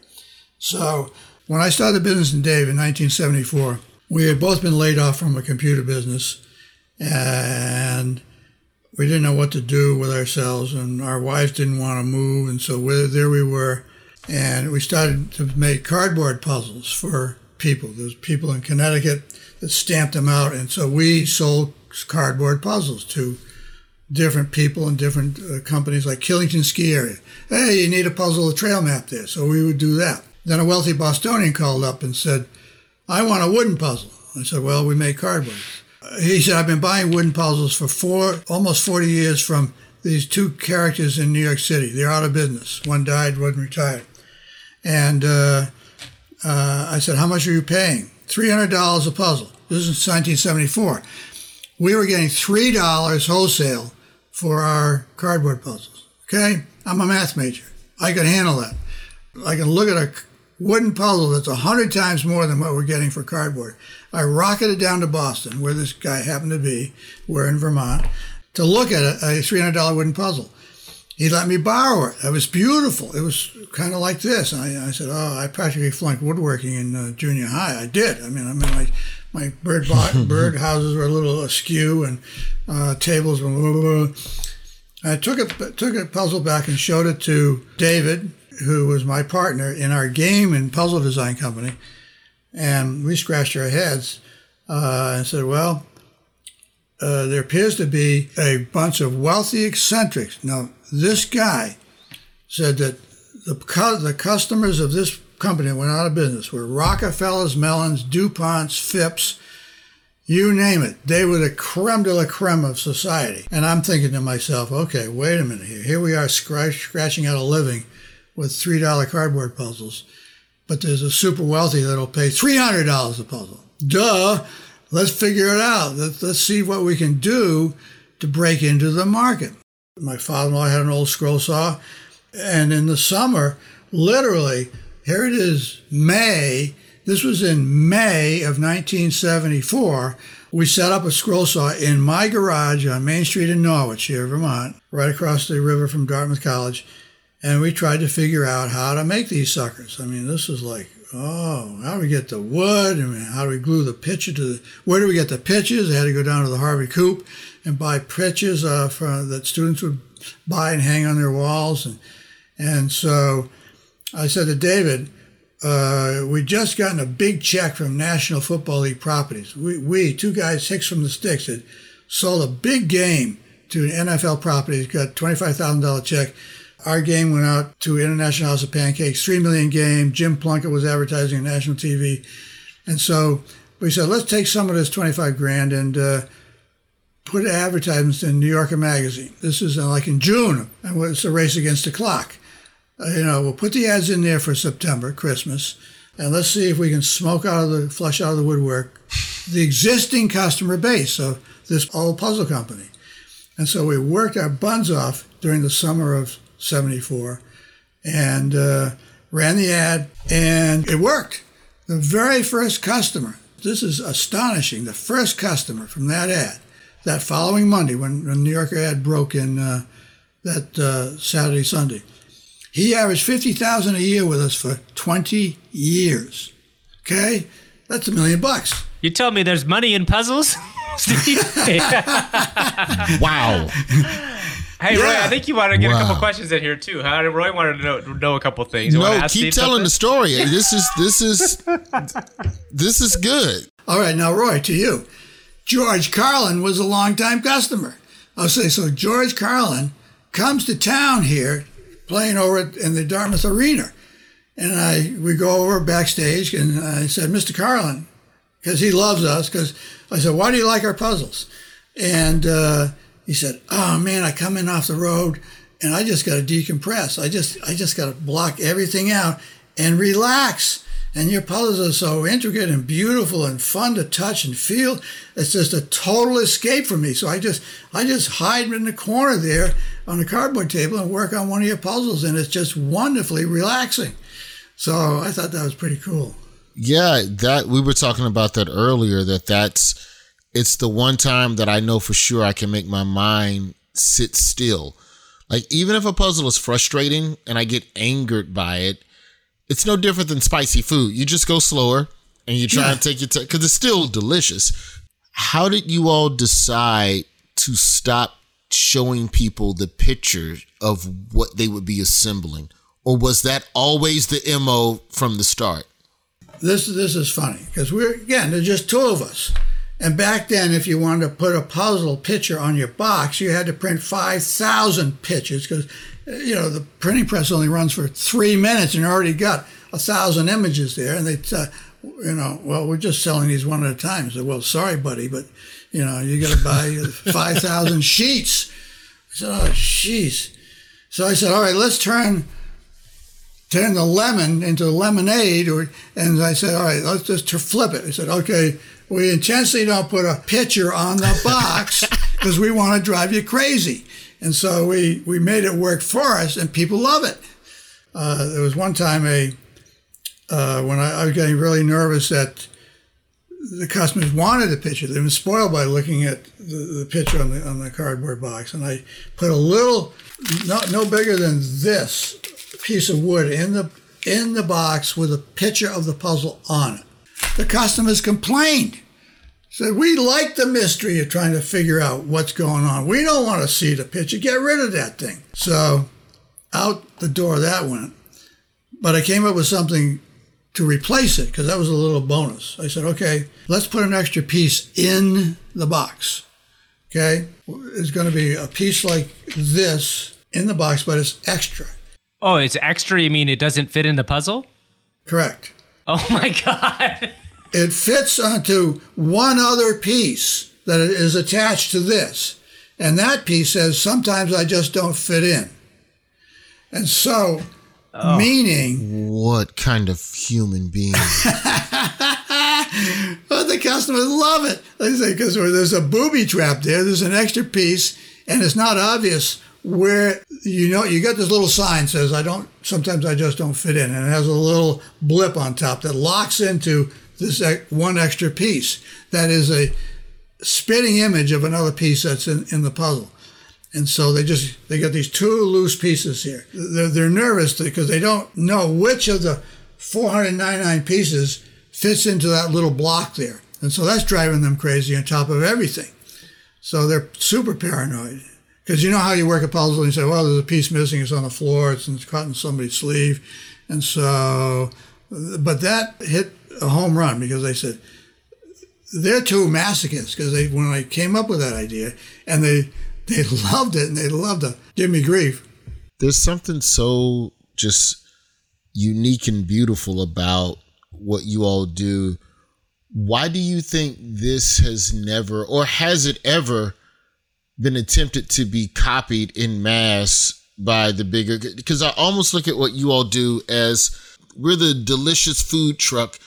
So when I started the business in Dave in 1974, we had both been laid off from a computer business and we didn't know what to do with ourselves and our wives didn't want to move and so there we were and we started to make cardboard puzzles for people there's people in connecticut that stamped them out and so we sold cardboard puzzles to different people and different uh, companies like killington ski area hey you need a puzzle a trail map there so we would do that then a wealthy bostonian called up and said i want a wooden puzzle i said well we make cardboard he said, I've been buying wooden puzzles for four, almost 40 years from these two characters in New York City. They're out of business. One died, one retired. And uh, uh, I said, How much are you paying? $300 a puzzle. This is 1974. We were getting $3 wholesale for our cardboard puzzles. Okay? I'm a math major. I can handle that. I can look at a wooden puzzle that's a hundred times more than what we're getting for cardboard. I rocketed down to Boston, where this guy happened to be. We're in Vermont to look at a, a three hundred dollar wooden puzzle. He let me borrow it. It was beautiful. It was kind of like this. I, I said, "Oh, I practically flunked woodworking in uh, junior high. I did. I mean, I mean, my my bird bo- bird houses were a little askew, and uh, tables were." Blah, blah, blah. I took it took a puzzle back and showed it to David, who was my partner in our game and puzzle design company, and we scratched our heads uh, and said, "Well, uh, there appears to be a bunch of wealthy eccentrics." Now, this guy said that the the customers of this company went out of business were Rockefellers, Mellons, Duponts, Phipps, you name it. They were the creme de la creme of society. And I'm thinking to myself, okay, wait a minute here. Here we are scratch, scratching out a living with $3 cardboard puzzles. But there's a super wealthy that'll pay $300 a puzzle. Duh. Let's figure it out. Let's, let's see what we can do to break into the market. My father in law had an old scroll saw. And in the summer, literally, here it is, May. This was in May of 1974. We set up a scroll saw in my garage on Main Street in Norwich, here, Vermont, right across the river from Dartmouth College. And we tried to figure out how to make these suckers. I mean, this was like, oh, how do we get the wood? I mean, how do we glue the pitcher to the, where do we get the pitches? They had to go down to the Harvard Coop and buy pitches uh, for, that students would buy and hang on their walls. And, and so I said to David, uh, we just gotten a big check from National Football League Properties. We, we two guys, six from the sticks, had sold a big game to an NFL property. Got $25,000 check. Our game went out to International House of Pancakes, three million game. Jim Plunkett was advertising on national TV, and so we said, let's take some of this twenty-five grand and uh, put advertisements in New Yorker Magazine. This is uh, like in June, and it's a race against the clock. Uh, you know, we'll put the ads in there for September, Christmas, and let's see if we can smoke out of the flush out of the woodwork the existing customer base of this old puzzle company. And so we worked our buns off during the summer of 74 and uh, ran the ad, and it worked. The very first customer, this is astonishing, the first customer from that ad, that following Monday when, the New Yorker ad broke in uh, that uh, Saturday, Sunday, he averaged 50000 a year with us for 20 years. Okay? That's a million bucks. You tell me there's money in puzzles? Wow. Hey, Roy, I think you want to get a couple questions in here too. Huh? Roy wanted to know, know a couple things. You no, ask keep Steve telling the story. This is this is this is good. All right, now, Roy, to you. George Carlin was a longtime customer. I'll say so. George Carlin comes to town here, playing over in the Dartmouth Arena, and I we go over backstage, and I said, "Mr. Carlin," because he loves us. Because I said, "Why do you like our puzzles?" And uh, he said, "Oh man, I come in off the road, and I just got to decompress. I just I just got to block everything out and relax." And your puzzles are so intricate and beautiful and fun to touch and feel. It's just a total escape for me. So I just I just hide in the corner there on the cardboard table and work on one of your puzzles, and it's just wonderfully relaxing. So I thought that was pretty cool. Yeah, that we were talking about that earlier. That that's it's the one time that I know for sure I can make my mind sit still. Like even if a puzzle is frustrating and I get angered by it, it's no different than spicy food. You just go slower and you try Yeah. and take your time because it's still delicious. How did you all decide to stop showing people the picture of what they would be assembling? Or was that always the MO from the start? this this is funny because we're again there's just two of us and back then if you wanted to put a puzzle picture on your box you had to print 5000 pictures because you know the printing press only runs for three minutes and you already got a thousand images there. And they uh, you know well we're just selling these one at a time. So well sorry buddy but you know you got to buy 5000 sheets. I said oh jeez. So i said all right let's turn turn the lemon into lemonade or and I said, all right, let's just flip it. I said, okay, we intentionally don't put a picture on the box because we want to drive you crazy. And so we, we made it work for us and people love it. Uh, there was one time a uh, when I, I was getting really nervous that the customers wanted the picture. They were spoiled by looking at the, the picture on the on the cardboard box, and I put a little, no, no bigger than this piece of wood in the in the box with a picture of the puzzle on it. The customers complained. Said we like the mystery of trying to figure out what's going on. We don't want to see the picture. Get rid of that thing. So out the door that went. But I came up with something to replace it because that was a little bonus. I said, okay, let's put an extra piece in the box. Okay, it's going to be a piece like this in the box, but it's extra. Oh, it's extra. You mean it doesn't fit in the puzzle? Correct. Oh my god. It fits onto one other piece that is attached to this. And that piece says, sometimes I just don't fit in. And so, oh. meaning, What kind of human being? but the customers love it. They say, because there's a booby trap there, there's an extra piece, and it's not obvious where you know you got this little sign says I don't sometimes I just don't fit in and it has a little blip on top that locks into this one extra piece that is a spitting image of another piece that's in, in the puzzle. And so they just they got these two loose pieces here. They're, they're nervous because they don't know which of the 499 pieces fits into that little block there. And so that's driving them crazy on top of everything. So they're super paranoid. Because you know how you work a puzzle and you say, well, there's a piece missing, it's on the floor, it's, it's caught in somebody's sleeve. And so, but that hit a home run because they said, they're two masochists because they when I came up with that idea and they they loved it and they loved to give me grief. There's something so just unique and beautiful about what you all do. Why do you think this has never, or has it ever, been attempted to be copied in mass by the bigger? Because I almost look at what you all do as we're the delicious food truck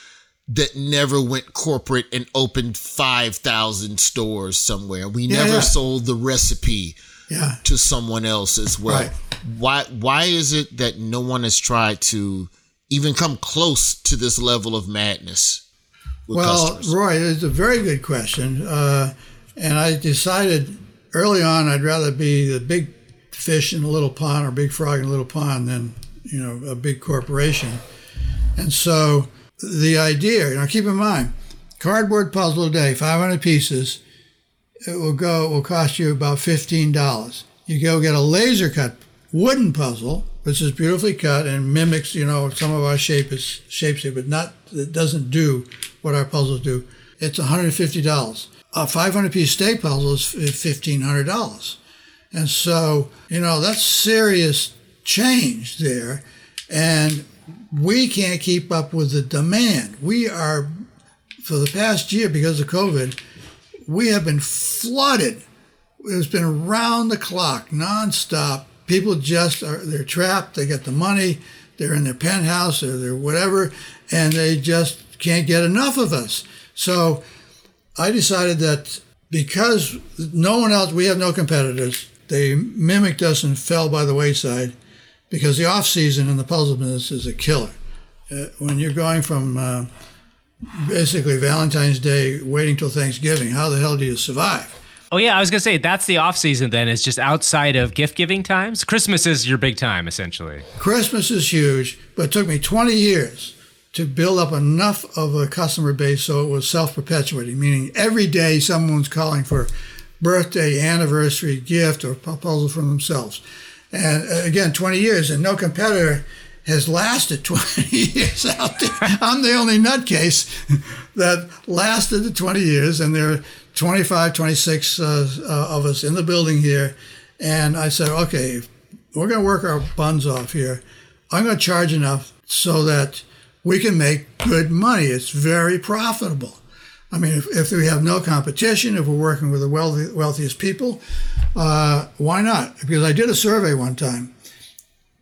that never went corporate and opened 5,000 stores somewhere. We Yeah, never yeah. sold the recipe Yeah. to someone else as well. Right. Why why is it that no one has tried to even come close to this level of madness Well, customers? Roy, it's a very good question. Uh, and I decided early on I'd rather be the big fish in a little pond or big frog in a little pond than, you know, a big corporation. And so the idea, now keep in mind, cardboard puzzle a day, 500 pieces, it will go, it will cost you about $15. You go get a laser cut wooden puzzle, which is beautifully cut and mimics, you know, some of our shape is, shapes here, but not, it doesn't do what our puzzles do. It's $150. A 500 piece Stave puzzle is $1,500. And so, you know, that's serious change there. And we can't keep up with the demand. We are, for the past year, because of COVID, we have been flooded. It's been around the clock, nonstop. People just are, they're trapped. They get the money. They're in their penthouse or they're whatever, and they just can't get enough of us. So I decided that because no one else, we have no competitors, they mimicked us and fell by the wayside because the off season in the puzzle business is a killer. Uh, when you're going from uh, basically Valentine's Day waiting till Thanksgiving, how the hell do you survive? Oh yeah, I was gonna say that's the off season. Then is just outside of gift giving times. Christmas is your big time, essentially. Christmas is huge, but it took me 20 years to build up enough of a customer base so it was self perpetuating, meaning every day someone's calling for birthday, anniversary, gift, or proposal from themselves. And uh, again, 20 years, and no competitor has lasted 20 years out there. I'm the only nutcase that lasted the 20 years, and there are 25, 26 uh, uh, of us in the building here. And I said, okay, we're going to work our buns off here. I'm going to charge enough so that we can make good money. It's very profitable. I mean, if, if we have no competition, if we're working with the wealthy, wealthiest people, uh, why not? Because I did a survey one time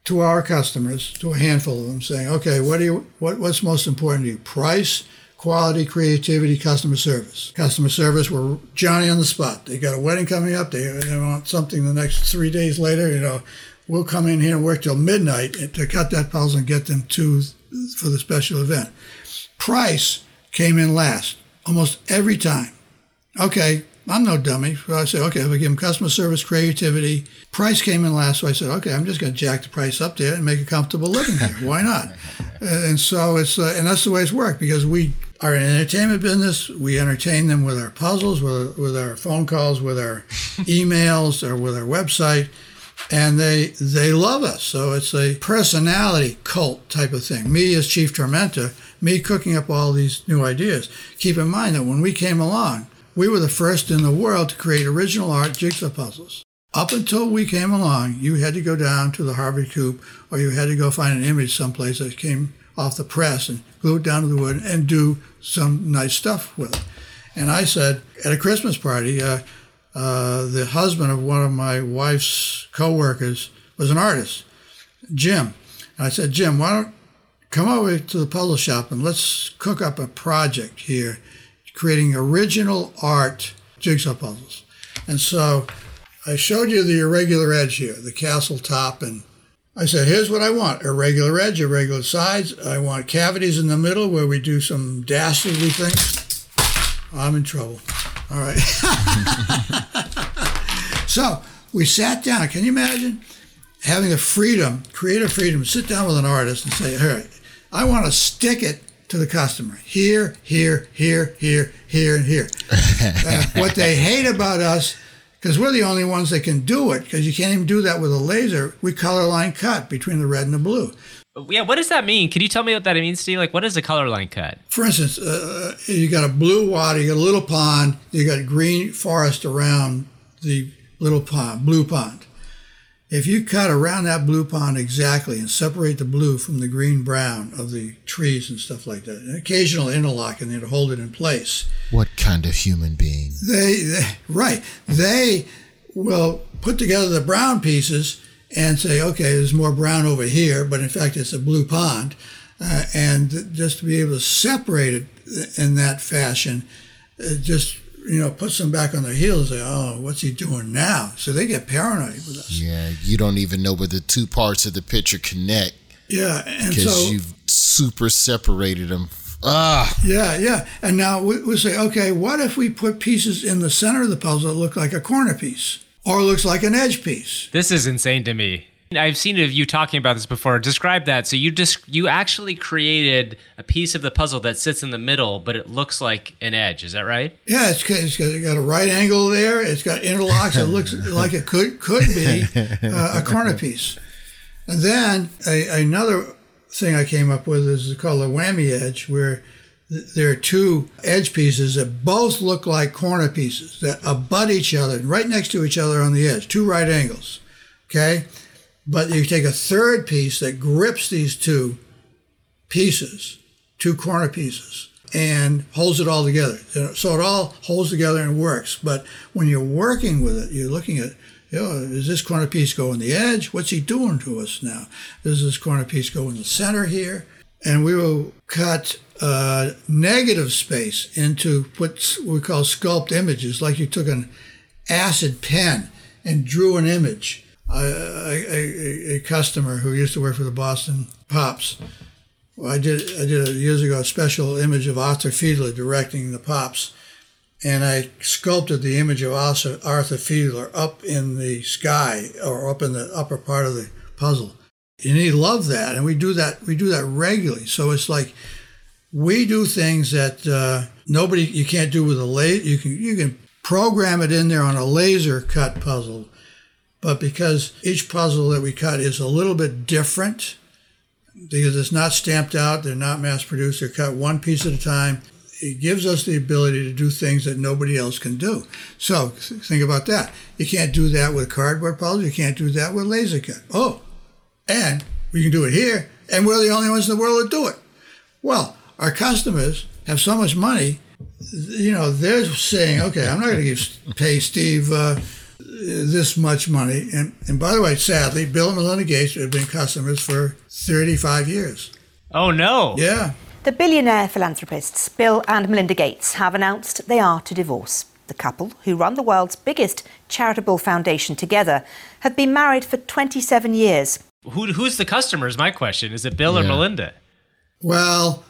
to our customers, to a handful of them, saying, "Okay, what do you what, what's most important to you? Price, quality, creativity, customer service. Customer service were Johnny on the spot. They got a wedding coming up. They, they want something the next three days later. You know, we'll come in here and work till midnight to cut that puzzle and get them to for the special event. Price came in last almost every time. Okay, I'm no dummy. So I said, okay, if I give them customer service, creativity, price came in last. So I said, okay, I'm just going to jack the price up there and make a comfortable living here. Why not? And so it's, uh, and that's the way it's worked because we are an entertainment business. We entertain them with our puzzles, with, with our phone calls, with our emails, or with our website. And they they love us. So it's a personality cult type of thing. Me as chief tormentor, me cooking up all these new ideas. Keep in mind that when we came along, we were the first in the world to create original art jigsaw puzzles. Up until we came along, you had to go down to the Harvard Coop or you had to go find an image someplace that came off the press and glue it down to the wood and do some nice stuff with it. And I said at a Christmas party, uh, uh, the husband of one of my wife's coworkers was an artist, Jim. And I said, Jim, why don't come over to the puzzle shop and let's cook up a project here, creating original art jigsaw puzzles. And so I showed you the irregular edge here, the castle top, and I said, here's what I want irregular edge, irregular sides. I want cavities in the middle where we do some dastardly things. I'm in trouble. All right. so we sat down. Can you imagine having the freedom, creative freedom, sit down with an artist and say, all right, I want to stick it to the customer here, here, here, here, here, and here. uh, what they hate about us because we're the only ones that can do it because you can't even do that with a laser. We color line cut between the red and the blue. Yeah, what does that mean? Can you tell me what that means, Steve? Like, what is a color line cut? For instance, uh, you got a blue water, you got a little pond, you got green forest around the little pond, blue pond. If you cut around that blue pond exactly and separate the blue from the green brown of the trees and stuff like that, an occasional interlock and then hold it in place. What kind of human being? They, they right. They will put together the brown pieces and say, okay, there's more brown over here, but in fact it's a blue pond, uh, and just to be able to separate it in that fashion, it just you know, puts them back on their heels. Say, oh, what's he doing now? So they get paranoid with us. Yeah, you don't even know where the two parts of the picture connect. Yeah, and because so you've super separated them. Ah, yeah, yeah. And now we, we say, okay, what if we put pieces in the center of the puzzle that look like a corner piece or looks like an edge piece? This is insane to me. I've seen of you talking about this before. Describe that. So you just you actually created a piece of the puzzle that sits in the middle, but it looks like an edge. Is that right? Yeah, it's, it's got, got a right angle there. It's got interlocks. It looks like it could could be uh, a corner piece. And then a, another thing I came up with is called a whammy edge, where there are two edge pieces that both look like corner pieces that abut each other, right next to each other on the edge, two right angles. Okay but you take a third piece that grips these two pieces, two corner pieces, and holds it all together. So it all holds together and works. But when you're working with it, you're looking at, you know, does this corner piece go on the edge? What's he doing to us now? Does this corner piece go in the center here? And we will cut uh, negative space into what we call sculpt images, like you took an acid pen and drew an image a, a, a, customer who used to work for the Boston Pops. Well, I did I did a, years ago a special image of Arthur Fiedler directing the Pops, and I sculpted the image of Arthur, Arthur Fiedler up in the sky or up in the upper part of the puzzle. And he loved that, and we do that we do that regularly. So it's like we do things that uh, nobody you can't do with a laser. You can you can program it in there on a laser cut puzzle but because each puzzle that we cut is a little bit different, because it's not stamped out, they're not mass produced, they're cut one piece at a time, it gives us the ability to do things that nobody else can do. So think about that. You can't do that with cardboard puzzles, you can't do that with laser cut. Oh, and we can do it here, and we're the only ones in the world that do it. Well, our customers have so much money, you know, they're saying, okay, I'm not going to pay Steve. Uh, this much money. And, and by the way, sadly, Bill and Melinda Gates have been customers for 35 years. Oh, no. Yeah. The billionaire philanthropists Bill and Melinda Gates have announced they are to divorce. The couple, who run the world's biggest charitable foundation together, have been married for 27 years. Who, who's the customer is my question. Is it Bill yeah. or Melinda? Well,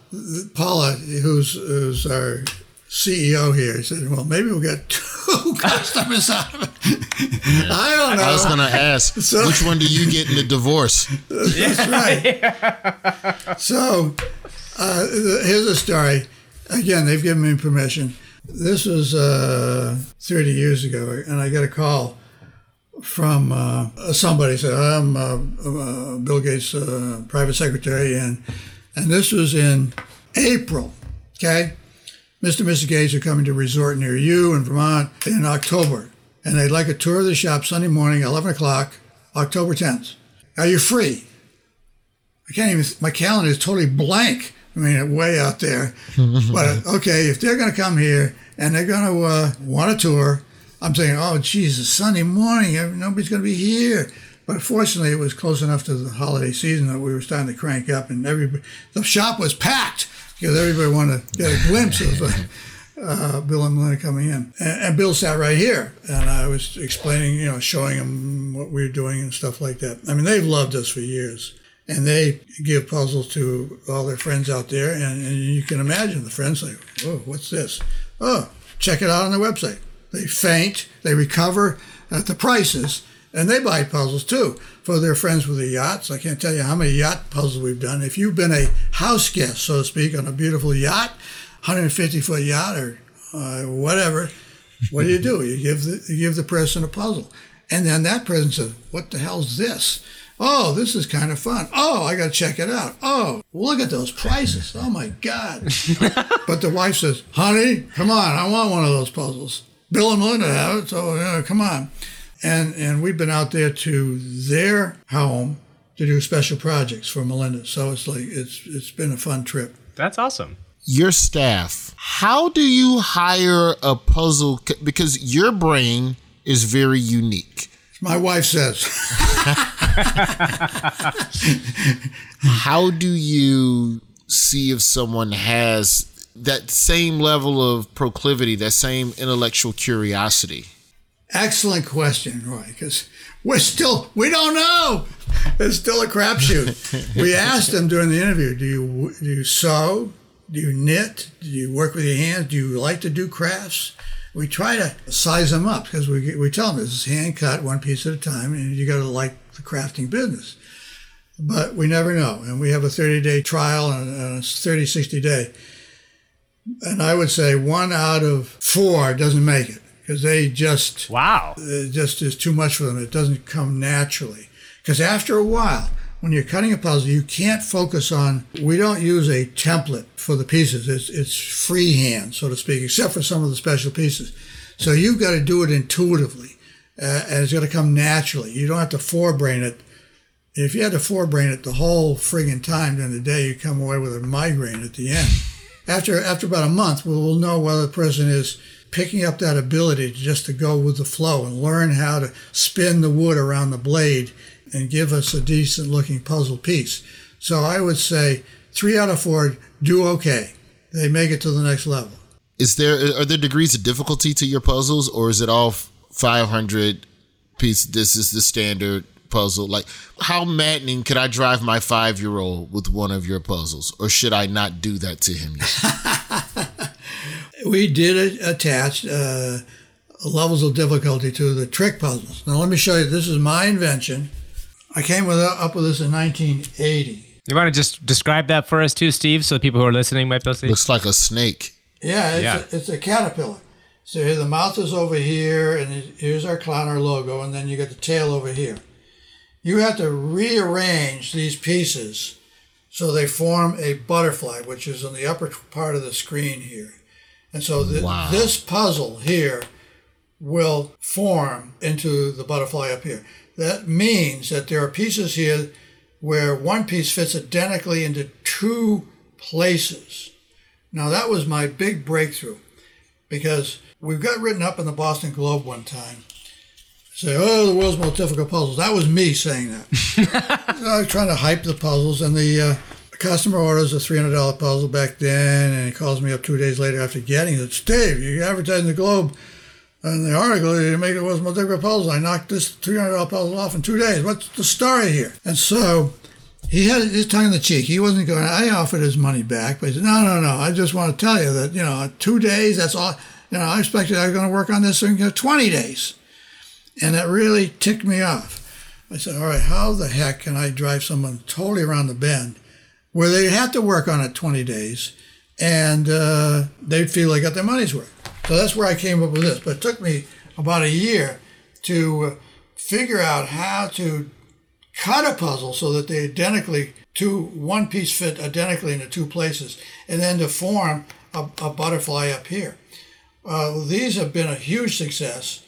Paula, who's, who's our CEO here. He said, "Well, maybe we'll get two customers out of it." Yeah. I don't know. I was going to ask, so, which one do you get in the divorce? That's right. so, uh, here's a story. Again, they've given me permission. This was uh, 30 years ago, and I got a call from uh, somebody said, "I'm uh, uh, Bill Gates' uh, private secretary," and and this was in April. Okay Mr. and Mrs. Gates are coming to a resort near you in Vermont in October, and they'd like a tour of the shop Sunday morning, 11 o'clock, October 10th. Are you free? I can't even. My calendar is totally blank. I mean, way out there. but okay, if they're going to come here and they're going to uh, want a tour, I'm saying, oh, geez, it's Sunday morning. Nobody's going to be here. But fortunately, it was close enough to the holiday season that we were starting to crank up, and everybody, the shop was packed because everybody wanted to get a glimpse of uh, uh, Bill and Melinda coming in. And, and, Bill sat right here, and I was explaining, you know, showing him what we were doing and stuff like that. I mean, they've loved us for years. And they give puzzles to all their friends out there, and, and you can imagine the friends say, "Oh, what's this? Oh, check it out on the website." They faint, they recover at the prices, and they buy puzzles too for their friends with the yachts. I can't tell you how many yacht puzzles we've done. If you've been a house guest, so to speak, on a beautiful yacht, 150 foot yacht or uh, whatever, what do you do? You give the you give the person a puzzle, and then that person says, "What the hell's this?" Oh, this is kind of fun. Oh, I got to check it out. Oh, look at those prices. Oh my God. but the wife says, honey, come on. I want one of those puzzles. Bill and Melinda have it, so uh, come on. And and we've been out there to their home to do special projects for Melinda. So it's like it's it's been a fun trip. That's awesome. Your staff, how do you hire a puzzle? Because your brain is very unique. My wife says. how do you see if someone has that same level of proclivity, that same intellectual curiosity? Excellent question, Roy, because we're still, we don't know. It's still a crapshoot. we asked them during the interview, do you, do you sew? Do you knit? Do you work with your hands? Do you like to do crafts? We try to size them up because we, we tell them this is hand cut, one piece at a time, and you got to like the crafting business. But we never know. And we have a 30 day trial and a 30, 60 day. And I would say one out of four doesn't make it because they just wow it just is too much for them. It doesn't come naturally because after a while, when you're cutting a puzzle, you can't focus on. We don't use a template for the pieces. It's it's freehand, so to speak, except for some of the special pieces. So you've got to do it intuitively, uh, and it's got to come naturally. You don't have to forebrain it. If you had to forebrain it the whole friggin' time during the day, you come away with a migraine at the end. After after about a month, we'll know whether the person is picking up that ability to just to go with the flow and learn how to spin the wood around the blade and give us a decent looking puzzle piece. So I would say three out of four do okay. They make it to the next level. Is there are there degrees of difficulty to your puzzles, or is it all 500 piece? This is the standard puzzle. Like, how maddening could I drive my five year old with one of your puzzles, or should I not do that to him? we did attach uh, levels of difficulty to the trick puzzles. Now, let me show you. This is my invention. I came with, up with this in 1980. You want to just describe that for us too, Steve, so people who are listening might be able to see? Looks like a snake. Yeah, it's, yeah. A, it's a caterpillar. So here the mouth is over here, and here's our clown, our logo, and then you get the tail over here. You have to rearrange these pieces so they form a butterfly, which is on the upper part of the screen here. And so th- wow. this puzzle here will form into the butterfly up here. That means that there are pieces here where one piece fits identically into two places. Now, that was my big breakthrough because we've got written up in the Boston Globe one time. Say, oh, the world's most difficult puzzles. That was me saying that. I was trying to hype the puzzles, and the uh, customer orders a $300 puzzle back then, and he calls me up two days later after getting it. Steve, you advertised the Globe and the article, you make it was my big proposal. I knocked this $300 puzzle off in two days. What's the story here? And so he had his tongue in the cheek. He wasn't going, I offered his money back, but he said, no, no, no. I just want to tell you that, you know, two days, that's all. You know, I expected I was going to work on this in 20 days. And that really ticked me off. I said, all right, how the heck can I drive someone totally around the bend where they have to work on it 20 days and uh, they'd feel they got their money's worth? So that's where I came up with this. But it took me about a year to uh, figure out how to cut a puzzle so that they identically two one piece fit identically into two places, and then to form a, a butterfly up here. Uh, these have been a huge success,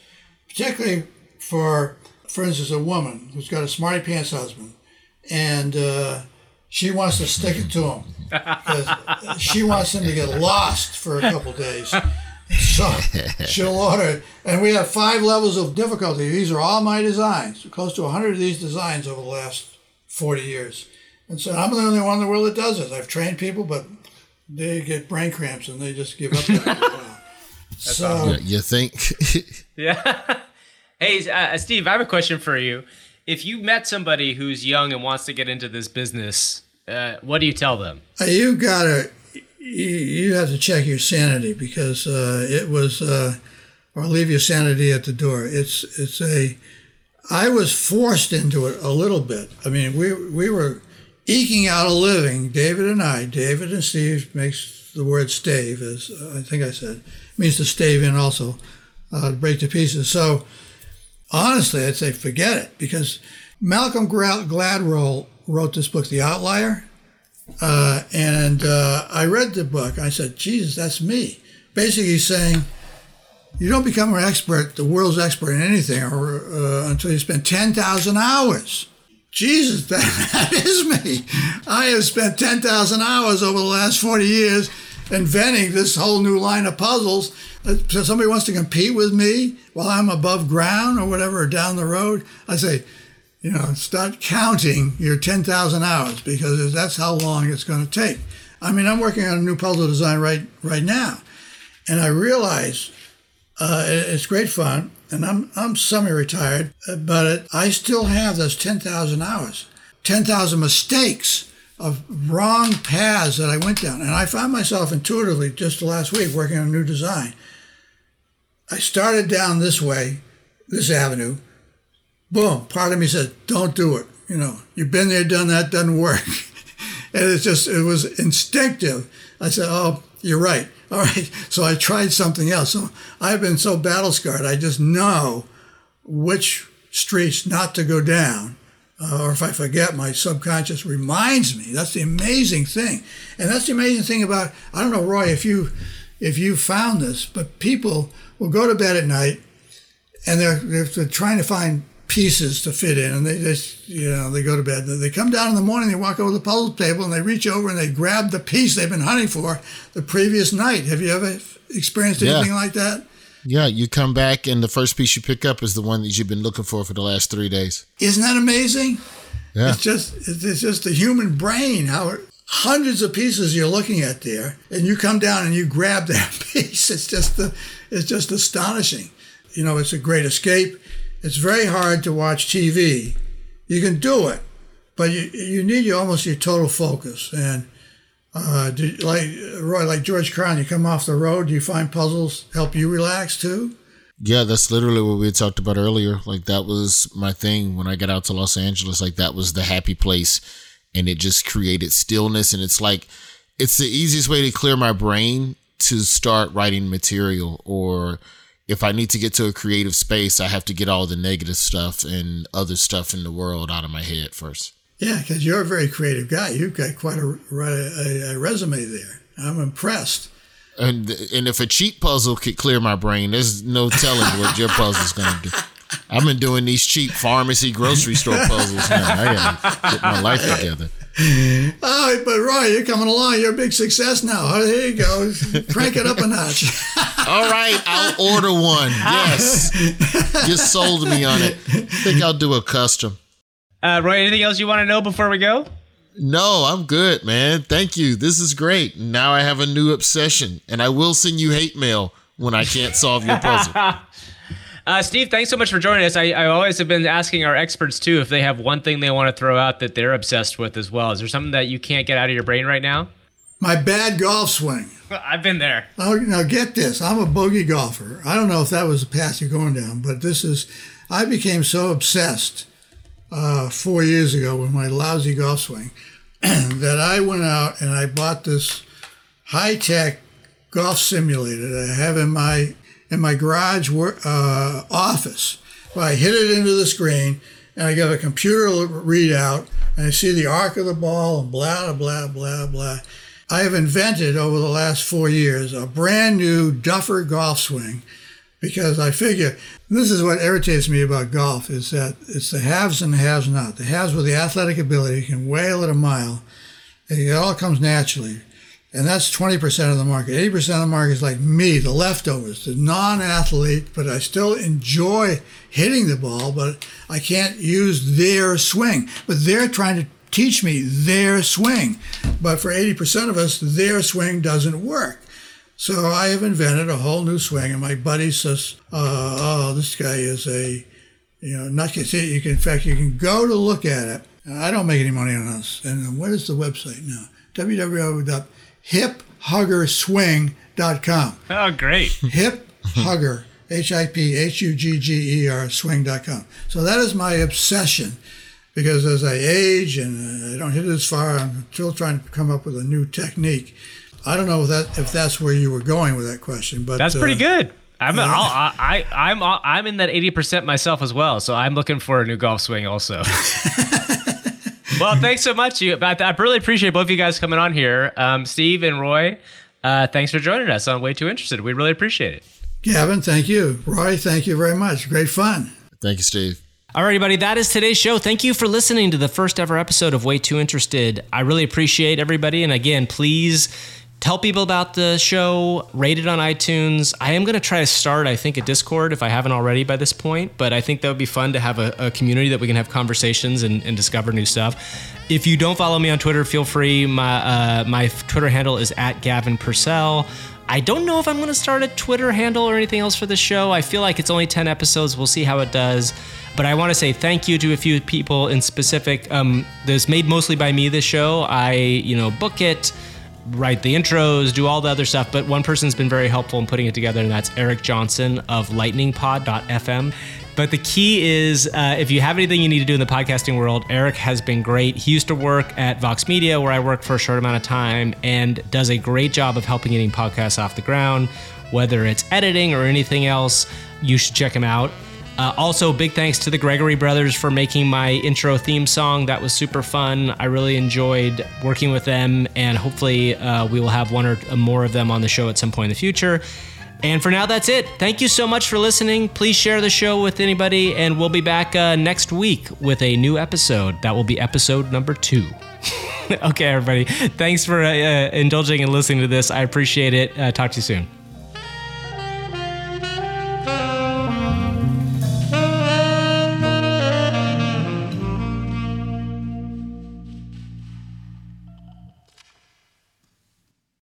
particularly for, for instance, a woman who's got a smarty pants husband, and uh, she wants to stick it to him. 'Cause she wants him to get lost for a couple days. So she'll order it. And we have five levels of difficulty. These are all my designs, close to 100 of these designs over the last 40 years. And so I'm the only one in the world that does it. I've trained people, but they get brain cramps and they just give up. after a while. so Yeah, you think? Yeah. hey, uh, Steve, I have a question for you. If you met somebody who's young and wants to get into this business, uh, what do you tell them? Uh, you gotta you, have to check your sanity because uh, it was uh, or leave your sanity at the door. It's it's a i was forced into it a little bit. I mean we we were eking out a living. David and i david and steve makes the word stave as i think i said means to stave in also uh, to break to pieces. So honestly i'd say forget it because malcolm gladwell wrote this book the outlier uh, and uh, I read the book. I said, Jesus, that's me. Basically, saying, you don't become an expert, the world's expert in anything, or uh, until you spend 10,000 hours. Jesus, that, that is me. I have spent 10,000 hours over the last 40 years inventing this whole new line of puzzles. Uh, So somebody wants to compete with me while I'm above ground or whatever, or down the road. I say, you know, start counting your 10,000 hours because that's how long it's going to take. I mean, I'm working on a new puzzle design right right now, and I realize uh, it's great fun, and I'm I'm semi-retired, uh, but it, I still have those 10,000 hours, 10,000 mistakes of wrong paths that I went down, and I found myself intuitively just last week working on a new design. I started down this way, this avenue, boom, part of me said, don't do it. You know, you've been there, done that, doesn't work. and it's just, it was instinctive. I said, oh, you're right. All right. So I tried something else. So I've been so battle scarred, I just know which streets not to go down. Uh, or if I forget, my subconscious reminds me. That's the amazing thing, and that's the amazing thing about. I don't know, Roy, if you if you found this, but people will go to bed at night and they're, they're, trying to find pieces to fit in, and they just, you know, they go to bed. They come down in the morning, they walk over to the puzzle table, and they reach over and they grab the piece they've been hunting for the previous night. Have you ever experienced Yeah. anything like that? yeah, you come back and the first piece you pick up is the one that you've been looking for for the last three days. Isn't that amazing? Yeah. It's just it's just the human brain. How it, hundreds of pieces you're looking at there, and you come down and you grab that piece. It's just the it's just astonishing. You know, it's a great escape. It's very hard to watch TV. You can do it, but you you need your almost your total focus. And uh, do, like Roy, like George Carlin, you come off the road. Do you find puzzles help you relax too? Yeah, that's literally what we talked about earlier. Like that was my thing when I got out to Los Angeles. Like that was the happy place, and it just created stillness. And it's like it's the easiest way to clear my brain to start writing material. Or if I need to get to a creative space, I have to get all the negative stuff and other stuff in the world out of my head first. Yeah, because you're a very creative guy. You've got quite a, a, a resume there. I'm impressed. And and if a cheap puzzle could clear my brain, there's no telling what your puzzle's gonna do. I've been doing these cheap pharmacy grocery store puzzles now. I gotta get my life together. Oh, but Roy, you're coming along. You're a big success now. Oh, there you go. Crank it up a notch. All right, I'll order one. Yes, you sold me on it. I think I'll do a custom. Uh, Roy, anything else you want to know before we go? No, I'm good, man. Thank you. This is great. Now I have a new obsession, and I will send you hate mail when I can't solve your puzzle. Uh, Steve, thanks so much for joining us. I, I always have been asking our experts too if they have one thing they want to throw out that they're obsessed with as well. Is there something that you can't get out of your brain right now? My bad golf swing. I've been there. Oh, now get this. I'm a bogey golfer. I don't know if that was the path you're going down, but this is. I became so obsessed uh, four years ago with my lousy golf swing that I went out and I bought this high tech golf simulator that I have in my in my garage uh, office. Well, I hit it into the screen and I got a computer readout and I see the arc of the ball and blah blah blah blah. I have invented over the last four years a brand new Duffer golf swing because I figure this is what irritates me about golf is that it's the haves and the haves not. The haves with the athletic ability can whale at a mile. It all comes naturally. And that's 20% of the market. 80% of the market is like me, the leftovers, the non athlete, but I still enjoy hitting the ball, but I can't use their swing. But they're trying to teach me their swing. But for 80% of us, their swing doesn't work. So I have invented a whole new swing, and my buddy says, uh, "Oh, this guy is a, you know, not see you can. In fact, you can go to look at it. And I don't make any money on this. And what is the website now? www.hiphuggerswing.com. Oh, great. Hip Hugger, H I P H U G G E R, swing.com. So that is my obsession because as I age and I don't hit it as far, I'm still trying to come up with a new technique. I don't know if that if that's where you were going with that question, but That's pretty uh, good. I'm I'll, I I I'm I'm in that 80% myself as well, so I'm looking for a new golf swing also. well, thanks so much. You, I, I really appreciate both of you guys coming on here, um, Steve and Roy. Uh, thanks for joining us on Way Too Interested. We really appreciate it. Gavin, thank you. Roy, thank you very much. Great fun. Thank you, Steve. All right, everybody, that is today's show. Thank you for listening to the first ever episode of Way Too Interested. I really appreciate everybody. And again, please tell people about the show, rate it on iTunes. I am going to try to start, I think, a Discord if I haven't already by this point, but I think that would be fun to have a, a community that we can have conversations and, and, discover new stuff. If you don't follow me on Twitter, feel free. My, uh, my Twitter handle is at Gavin Purcell. I don't know if I'm going to start a Twitter handle or anything else for the show. I feel like it's only 10 episodes. We'll see how it does. But I want to say thank you to a few people in specific. Um, this made mostly by me, this show. I, you know, book it write the intros, do all the other stuff. But one person's been very helpful in putting it together, and that's Eric Johnson of lightningpod.fm. But the key is uh, if you have anything you need to do in the podcasting world, Eric has been great. He used to work at Vox Media, where I worked for a short amount of time, and does a great job of helping getting podcasts off the ground, whether it's editing or anything else. You should check him out. Uh, also, big thanks to the Gregory brothers for making my intro theme song. That was super fun. I really enjoyed working with them, and hopefully, uh, we will have one or more of them on the show at some point in the future. And for now, that's it. Thank you so much for listening. Please share the show with anybody, and we'll be back uh, next week with a new episode. That will be episode number two. okay, everybody. Thanks for uh, indulging and listening to this. I appreciate it. Uh, talk to you soon.